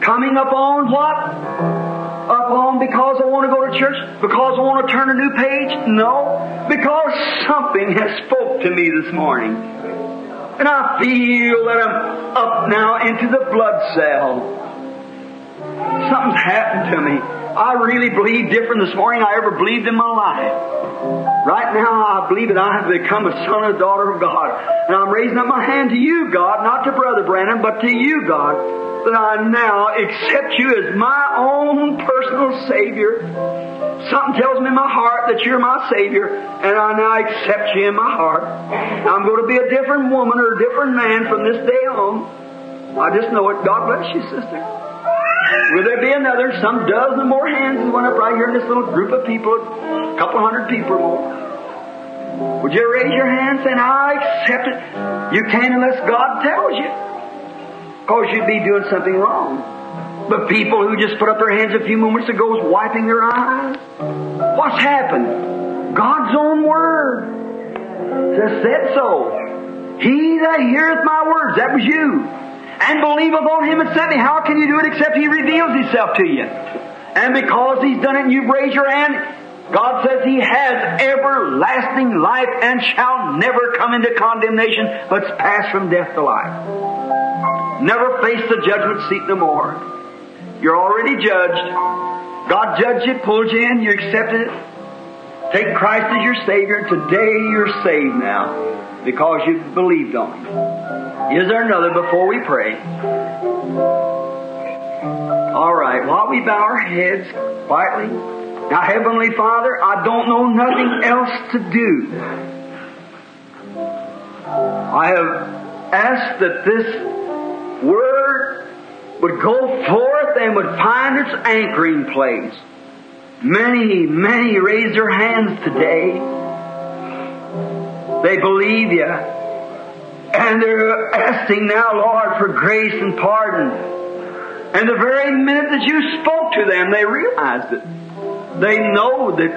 Coming upon what? Upon because I want to go to church? Because I want to turn a new page? No. Because something has spoke to me this morning. And I feel that I'm up now into the blood cell. Something's happened to me. I really believe different this morning I ever believed in my life. Right now, I believe that I have become a son or daughter of God. And I'm raising up my hand to you, God, not to Brother Branham, but to you, God, that I now accept you as my own personal Savior. Something tells me in my heart that you're my Savior, and I now accept you in my heart. I'm going to be a different woman or a different man from this day on. I just know it. God bless you, sister. Will there be another? Some dozen more hands went up right here in this little group of people, a couple hundred people or more. Would you raise your hand saying, I accept it? You can't unless God tells you. Because you'd be doing something wrong. But people who just put up their hands a few moments ago was wiping their eyes. What's happened? God's own word has said so. He that heareth my words, that was you and believeth on him that sent me. How can you do it except he reveals himself to you? And because he's done it and you've raised your hand, God says he has everlasting life and shall never come into condemnation, but pass from death to life. Never face the judgment seat no more. You're already judged. God judged you, pulled you in, you accepted it. Take Christ as your Savior. Today you're saved now because you believed on Him. Is there another before we pray? All right, while we bow our heads quietly. Now, Heavenly Father, I don't know nothing else to do. I have asked that this word would go forth and would find its anchoring place. Many, many raise their hands today. They believe you. And they're asking now, Lord, for grace and pardon. And the very minute that you spoke to them, they realized it. They know that,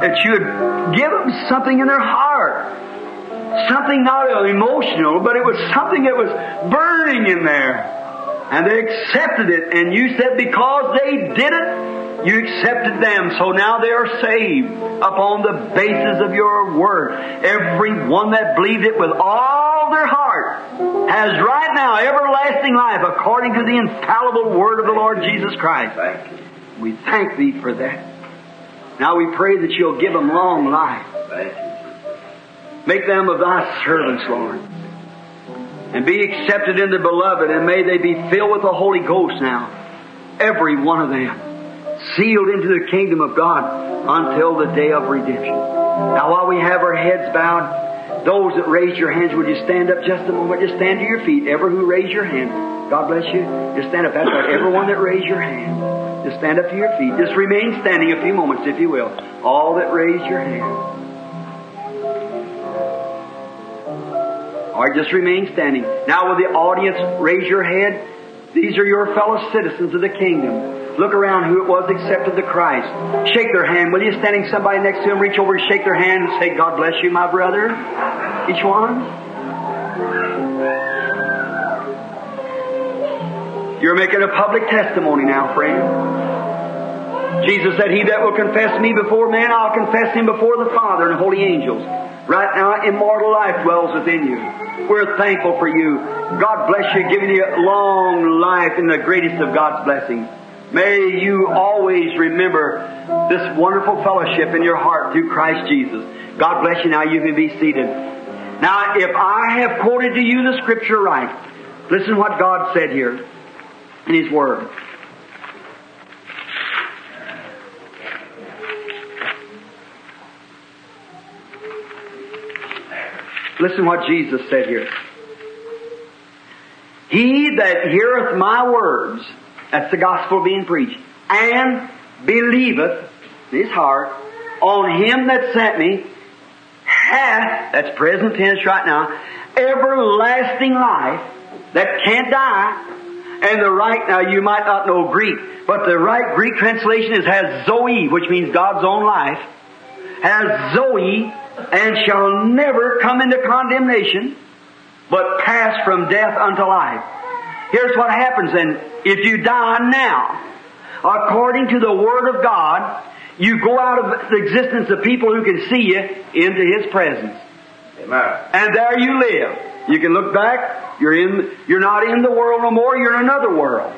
that you had given something in their heart. Something not emotional, but it was something that was burning in there. And they accepted it. And you said because they did it, you accepted them. So now they are saved upon the basis of your word. Every one that believed it with all their heart has right now everlasting life according to the infallible word of the Lord Jesus Christ. Thank you. We thank thee for that. Now we pray that you'll give them long life. Thank you. Make them of thy servants, Lord. And be accepted in the beloved, and may they be filled with the Holy Ghost now. Every one of them. Sealed into the kingdom of God until the day of redemption. Now while we have our heads bowed, Those that raise your hands, would you stand up just a moment? Just stand to your feet. Ever who raised your hand. God bless you. Just stand up. That's right. Everyone that raised your hand. Just stand up to your feet. Just remain standing a few moments, if you will. All that raised your hand. All right, just remain standing. Now, will the audience raise your head? These are your fellow citizens of the kingdom. Look around who it was accepted the Christ. Shake their hand. Will you standing somebody next to them, reach over and shake their hand and say, God bless you, my brother? Each one? You're making a public testimony now, friend. Jesus said, He that will confess me before men, I'll confess him before the Father and holy angels. Right now, immortal life dwells within you. We're thankful for you. God bless you, giving you long life in the greatest of God's blessings. May you always remember this wonderful fellowship in your heart through Christ Jesus. God bless you. Now you can be seated. Now, if I have quoted to you the scripture right, listen what God said here in His Word. Listen what Jesus said here. He that heareth my words, that's the gospel being preached, and believeth his heart on him that sent me, hath, that's present tense right now, everlasting life that can't die. And the right, now you might not know Greek, but the right Greek translation is has Zoe, which means God's own life, has Zoe, and shall never come into condemnation, but pass from death unto life. Here's what happens then. If you die now, according to the Word of God, you go out of the existence of people who can see you into His presence. Amen. And there you live. You can look back, you're in, you're not in the world no more, you're in another world.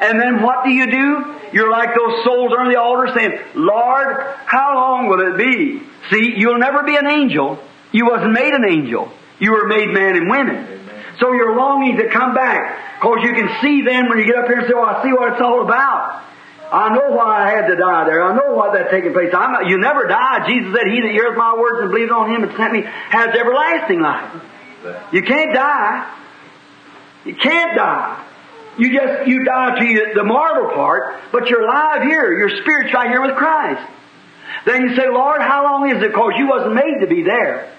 And then what do you do? You're like those souls on the altar saying, Lord, how long will it be? See, you'll never be an angel. You wasn't made an angel. You were made man and women. So you're longing to come back, cause you can see then when you get up here and say, well, I see what it's all about. I know why I had to die there. I know why that's taking place. Not, you never die. Jesus said, He that heareth my words and believes on Him that sent me has everlasting life. You can't die. You can't die. You just, you die to the mortal part, but you're alive here. Your spirit's right here with Christ. Then you say, Lord, how long is it? Because you wasn't made to be there.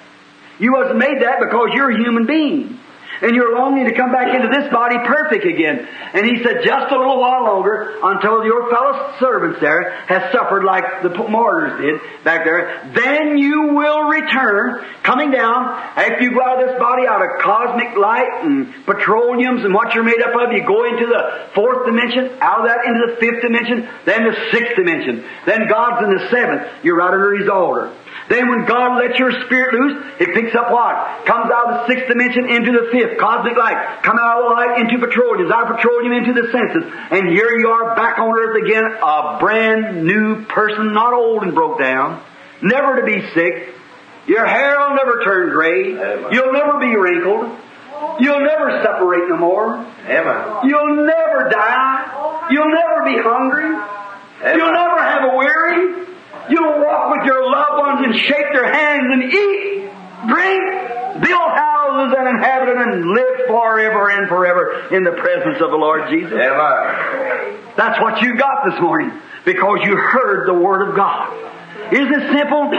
You wasn't made that because you're a human being. And you're longing to come back into this body perfect again. And he said, just a little while longer until your fellow servants there has suffered like the martyrs did back there. Then you will return, coming down, after you go out of this body out of cosmic light and petroleums and what you're made up of, you go into the fourth dimension, out of that into the fifth dimension, then the sixth dimension. Then God's in the seventh. You're right under His altar. Then when God lets your spirit loose, it picks up what? Comes out of the sixth dimension into the fifth, cosmic light. Come out of the light into petroleum, out of petroleum into the senses. And here you are back on earth again, a brand new person, not old and broke down, never to be sick. Your hair will never turn gray. You'll never be wrinkled. You'll never separate no more. Amen. You'll never die. You'll never be hungry. You'll never have a weary. You'll walk with your loved ones and shake their hands and eat, drink, build houses and inhabit them and live forever and forever in the presence of the Lord Jesus. Amen. That's what you got this morning because you heard the Word of God. Isn't it simple?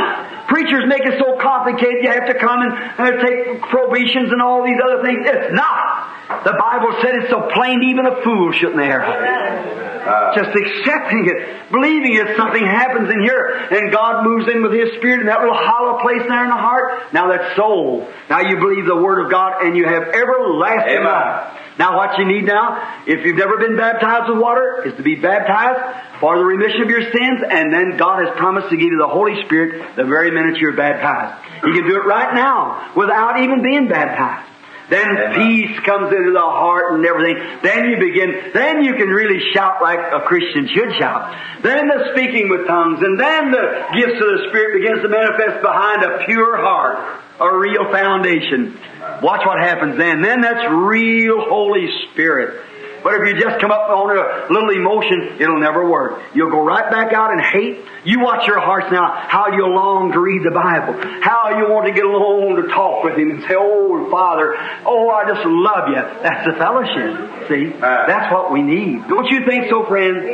Preachers make it so complicated you have to come and uh, take probations and all these other things. It's not. The Bible said it's so plain even a fool shouldn't err. Uh, Just accepting it, believing it, something happens in here, and God moves in with His Spirit in that little hollow place there in the heart. Now that's soul. Now you believe the Word of God and you have everlasting Amen. life. Now what you need now, if you've never been baptized with water, is to be baptized for the remission of your sins, and then God has promised to give you the Holy Spirit the very minute you're baptized. You can do it right now without even being baptized. Then Amen. peace comes into the heart and everything. Then you begin, then you can really shout like a Christian should shout. Then the speaking with tongues, and then the gifts of the Spirit begins to manifest behind a pure heart, a real foundation. Watch what happens then. Then that's real Holy Spirit. But if you just come up on a little emotion, it'll never work. You'll go right back out and hate. You watch your hearts now, how you long to read the Bible, how you want to get alone to talk with Him and say, Oh, Father, oh, I just love you. That's the fellowship. See? Uh. That's what we need. Don't you think so, friend?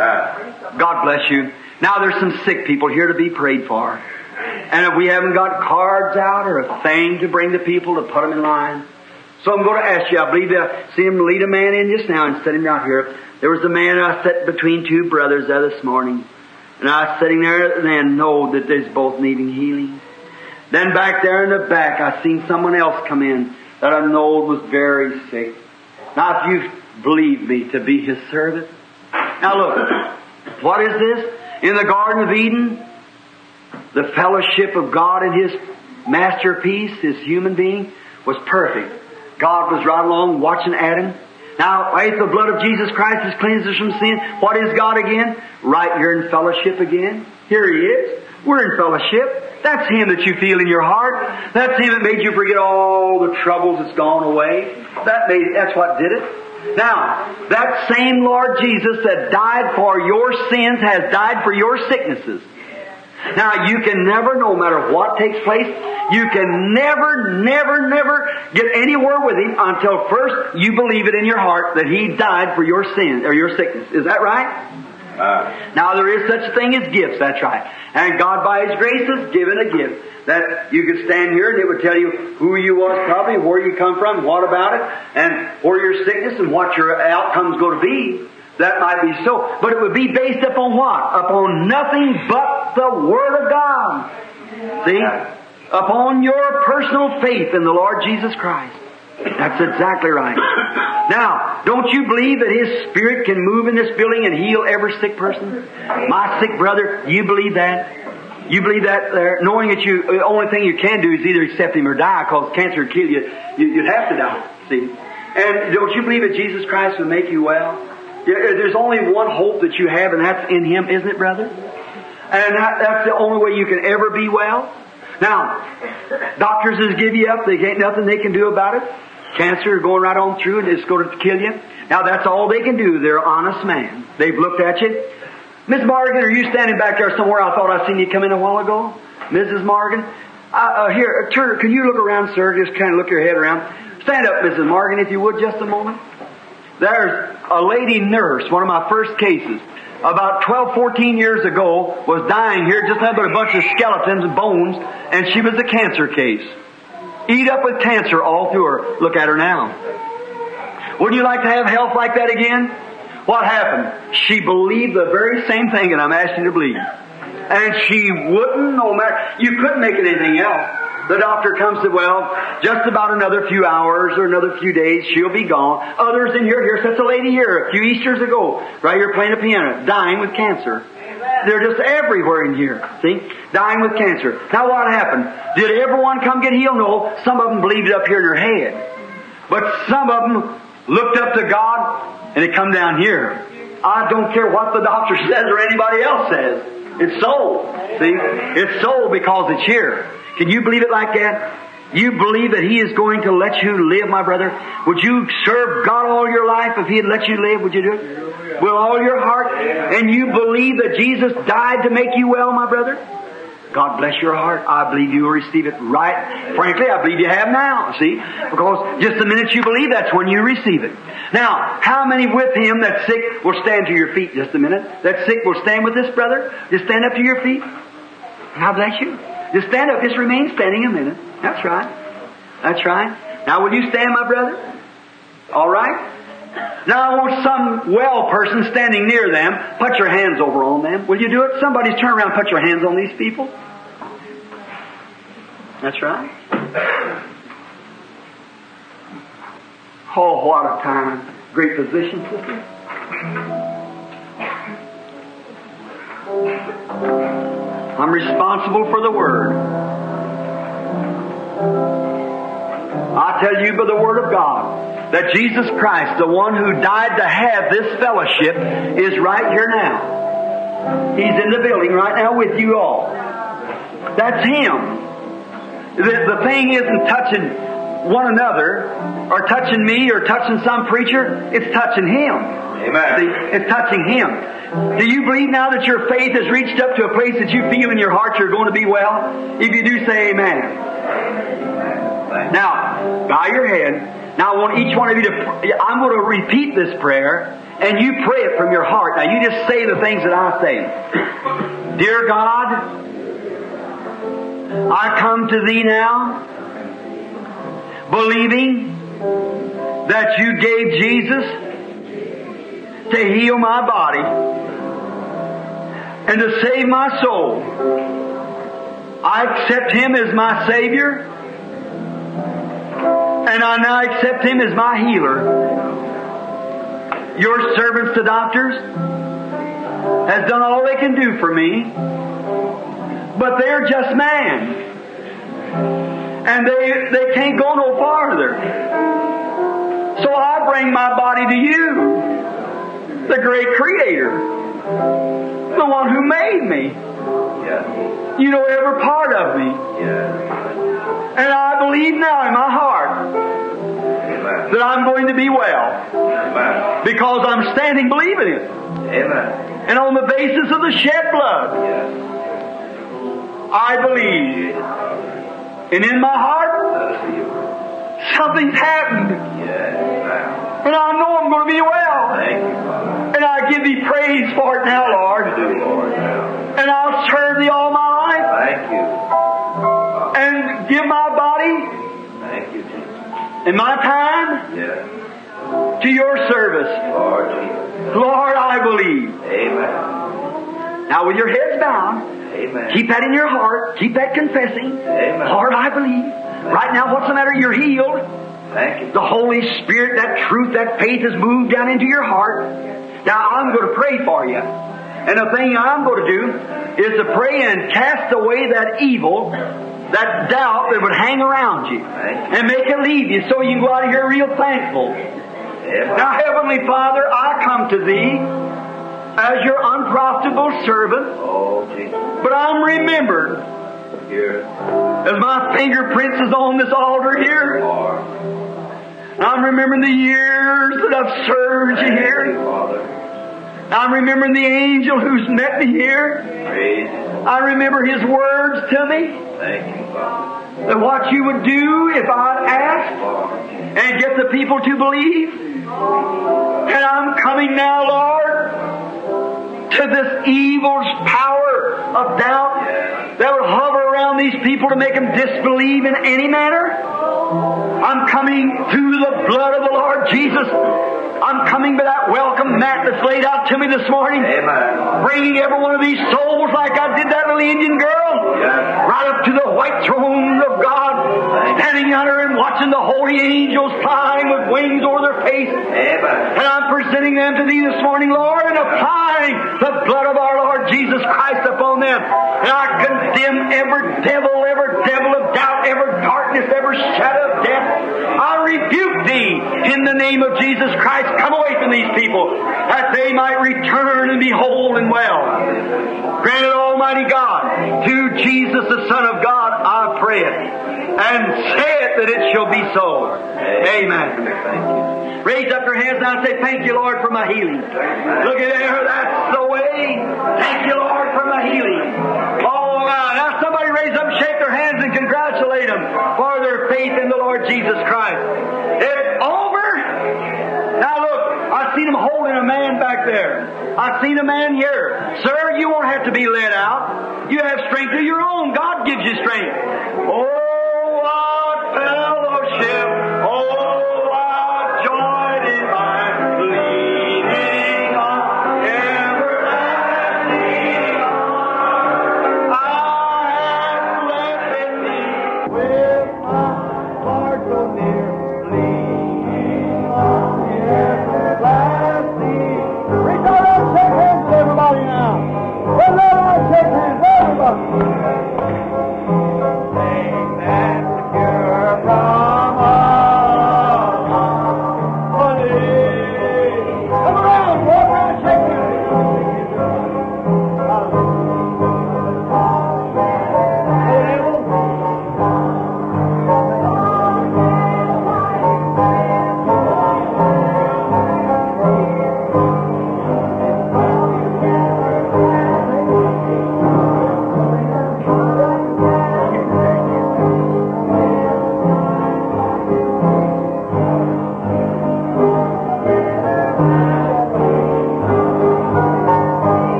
Uh. God bless you. Now there's some sick people here to be prayed for. And if we haven't got cards out or a thing to bring the people to put them in line, so I'm going to ask you, I believe I see him lead a man in just now and set him out here. There was a man I sat between two brothers there this morning. And I was sitting there and know that they're both needing healing. Then back there in the back, I seen someone else come in that I know was very sick. Now if you believe me to be his servant. Now look, what is this? In the Garden of Eden, the fellowship of God and His masterpiece, His human being, was perfect. God was right along watching Adam. Now, if the blood of Jesus Christ has cleansed us from sin, what is God again? Right here in fellowship again. Here He is. We're in fellowship. That's Him that you feel in your heart. That's Him that made you forget all the troubles that's gone away. That made, that's what did it. Now, that same Lord Jesus that died for your sins has died for your sicknesses. Now you can never, no matter what takes place, you can never, never, never get anywhere with Him until first you believe it in your heart that He died for your sin or your sickness. Is that right? Uh. Now there is such a thing as gifts, that's right. And God by His grace has given a gift that you could stand here and it would tell you who you was probably, where you come from, what about it, and where your sickness and what your outcome's going to be. That might be so. But it would be based upon what? Upon nothing but the Word of God. See? Upon your personal faith in the Lord Jesus Christ. That's exactly right. Now, don't you believe that His Spirit can move in this building and heal every sick person? My sick brother, you believe that? You believe that there, knowing that you, the only thing you can do is either accept Him or die, because cancer would kill you, you, you'd have to die, see? And don't you believe that Jesus Christ will make you well? There's only one hope that you have, and that's in Him, isn't it, brother? And that, that's the only way you can ever be well. Now, doctors has give you up. They ain't nothing they can do about it. Cancer going right on through, and it's going to kill you. Now, that's all they can do. They're honest man. They've looked at you. Miss Morgan, are you standing back there somewhere? I thought I seen you come in a while ago. Mrs. Morgan, uh, uh, here, turn. Can you look around, sir? Just kind of look your head around. Stand up, Mrs. Morgan, if you would, just a moment. There's a lady nurse, one of my first cases, about 12, 14 years ago, was dying here, just had a bunch of skeletons and bones, and she was a cancer case. Eat up with cancer all through her. Look at her now. Wouldn't you like to have health like that again? What happened? She believed the very same thing that I'm asking you to believe. And she wouldn't, no matter, you couldn't make it anything else. The doctor comes and well, just about another few hours or another few days, she'll be gone. Others in here, here's such a lady here a few Easters ago, right here playing the piano, dying with cancer. They're just everywhere in here, see? Dying with cancer. Now what happened? Did everyone come get healed? No. Some of them believed it up here in their head. But some of them looked up to God and it come down here. I don't care what the doctor says or anybody else says. It's so. See? It's so because it's here. Can you believe it like that? You believe that He is going to let you live, my brother? Would you serve God all your life if He had let you live? Would you do it? With all your heart? And you believe that Jesus died to make you well, my brother? God bless your heart. I believe you will receive it right. Frankly, I believe you have now, see? Because just the minute you believe, that's when you receive it. Now, how many with him that's sick will stand to your feet just a minute? That sick will stand with this brother? Just stand up to your feet. God bless you. Just stand up. Just remain standing a minute. That's right. That's right. Now, will you stand, my brother? All right? Now, I want some well person standing near them. Put your hands over on them. Will you do it? Somebody's turn around put your hands on these people. That's right. Oh, what a time. Great position, sister. I'm responsible for the Word. I tell you by the Word of God that Jesus Christ, the one who died to have this fellowship, is right here now. He's in the building right now with you all. That's Him. The, the thing isn't touching one another or touching me or touching some preacher, it's touching him. Amen. See, it's touching him. Do you believe now that your faith has reached up to a place that you feel in your heart you're going to be well? If you do, say amen. Now, bow your head. Now I want each one of you to, I'm going to repeat this prayer and you pray it from your heart. Now you just say the things that I say. Dear God, I come to thee now believing that you gave Jesus to heal my body and to save my soul. I accept Him as my Savior and I now accept Him as my healer. Your servants, the doctors, has done all they can do for me, but they're just man. And they, they can't go no farther. So I bring my body to you, the great creator, the one who made me. You know every part of me. And I believe now in my heart that I'm going to be well because I'm standing believing it. And on the basis of the shed blood, I believe. And in my heart, something's happened. And I know I'm going to be well. Thank you, Father. And I give thee praise for it now, Lord. Do, Lord, now. And I'll serve thee all my life Thank you. and give my body Thank you, Jesus. and my time to your service. Lord, I believe. Amen. Now with your heads bowed, Amen. keep that in your heart. Keep that confessing. Amen. Lord, I believe. Right now, what's the matter? You're healed. Thank you. The Holy Spirit, that truth, that faith has moved down into your heart. Now I'm going to pray for you. And the thing I'm going to do is to pray and cast away that evil, that doubt that would hang around you. And make it leave you so you can go out of here real thankful. Amen. Now, Heavenly Father, I come to Thee as your unprofitable servant, Oh, Jesus. but I'm remembered Here. as my fingerprints is on this altar here. I'm remembering the years that I've served you here. Father. I'm remembering the angel who's met me here. I remember his words to me Thank you, Father. that what you would do if I'd ask and get the people to believe. And I'm coming now, Lord, to this evil's power of doubt that would hover around these people to make them disbelieve in any manner. I'm coming through the blood of the Lord Jesus. I'm coming by that welcome mat that's laid out to me this morning. Amen. bringing every one of these souls like I did that little Indian girl, Yes. right up to the white throne of God, standing under and watching the holy angels flying with wings over their face. Amen. And I'm presenting them to Thee this morning, Lord, and applying the blood of our Lord Jesus Christ upon them. And I condemn every devil, every devil of doubt, every darkness, every shadow of death. I rebuke Thee in the name of Jesus Christ. Come away from these people, that they might return and be whole and well. Granted, Almighty God, to Jesus, the Son of God, I pray it. And say it that it shall be so. Amen. Raise up your hands now and say, Thank you, Lord, for my healing. Look at there, that's the way. Thank you, Lord, for my healing. Oh, now, now somebody raise up, shake their hands, and congratulate them for their faith in the Lord Jesus Christ. It's over. Now look, I seen him holding a man back there. I seen a man here. Sir, you won't have to be led out. You have strength of your own. God gives you strength. Oh, what fellowship. Oh,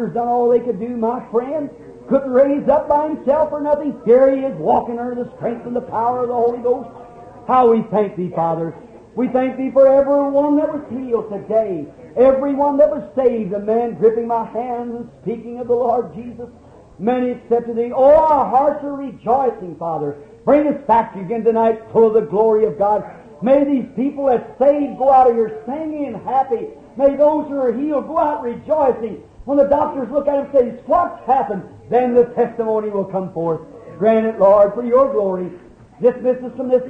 Doctors done all they could do, my friend. Couldn't raise up by himself or nothing. Here he is walking under the strength and the power of the Holy Ghost. How we thank thee, Father. We thank thee for everyone that was healed today. Everyone that was saved. The man gripping my hands and speaking of the Lord Jesus. Many accepted thee. Oh, our hearts are rejoicing, Father. Bring us back again tonight full of the glory of God. May these people that saved go out of here singing and happy. May those who are healed go out rejoicing. When the doctors look at him and say, What's happened? Then the testimony will come forth. Grant it, Lord, for your glory. Dismiss us from this,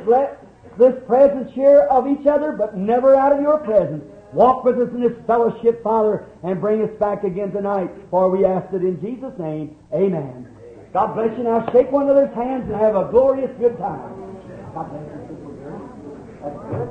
this presence here of each other, but never out of your presence. Walk with us in this fellowship, Father, and bring us back again tonight. For we ask it in Jesus' name. Amen. God bless you. Now shake one another's hands and have a glorious good time. God bless you.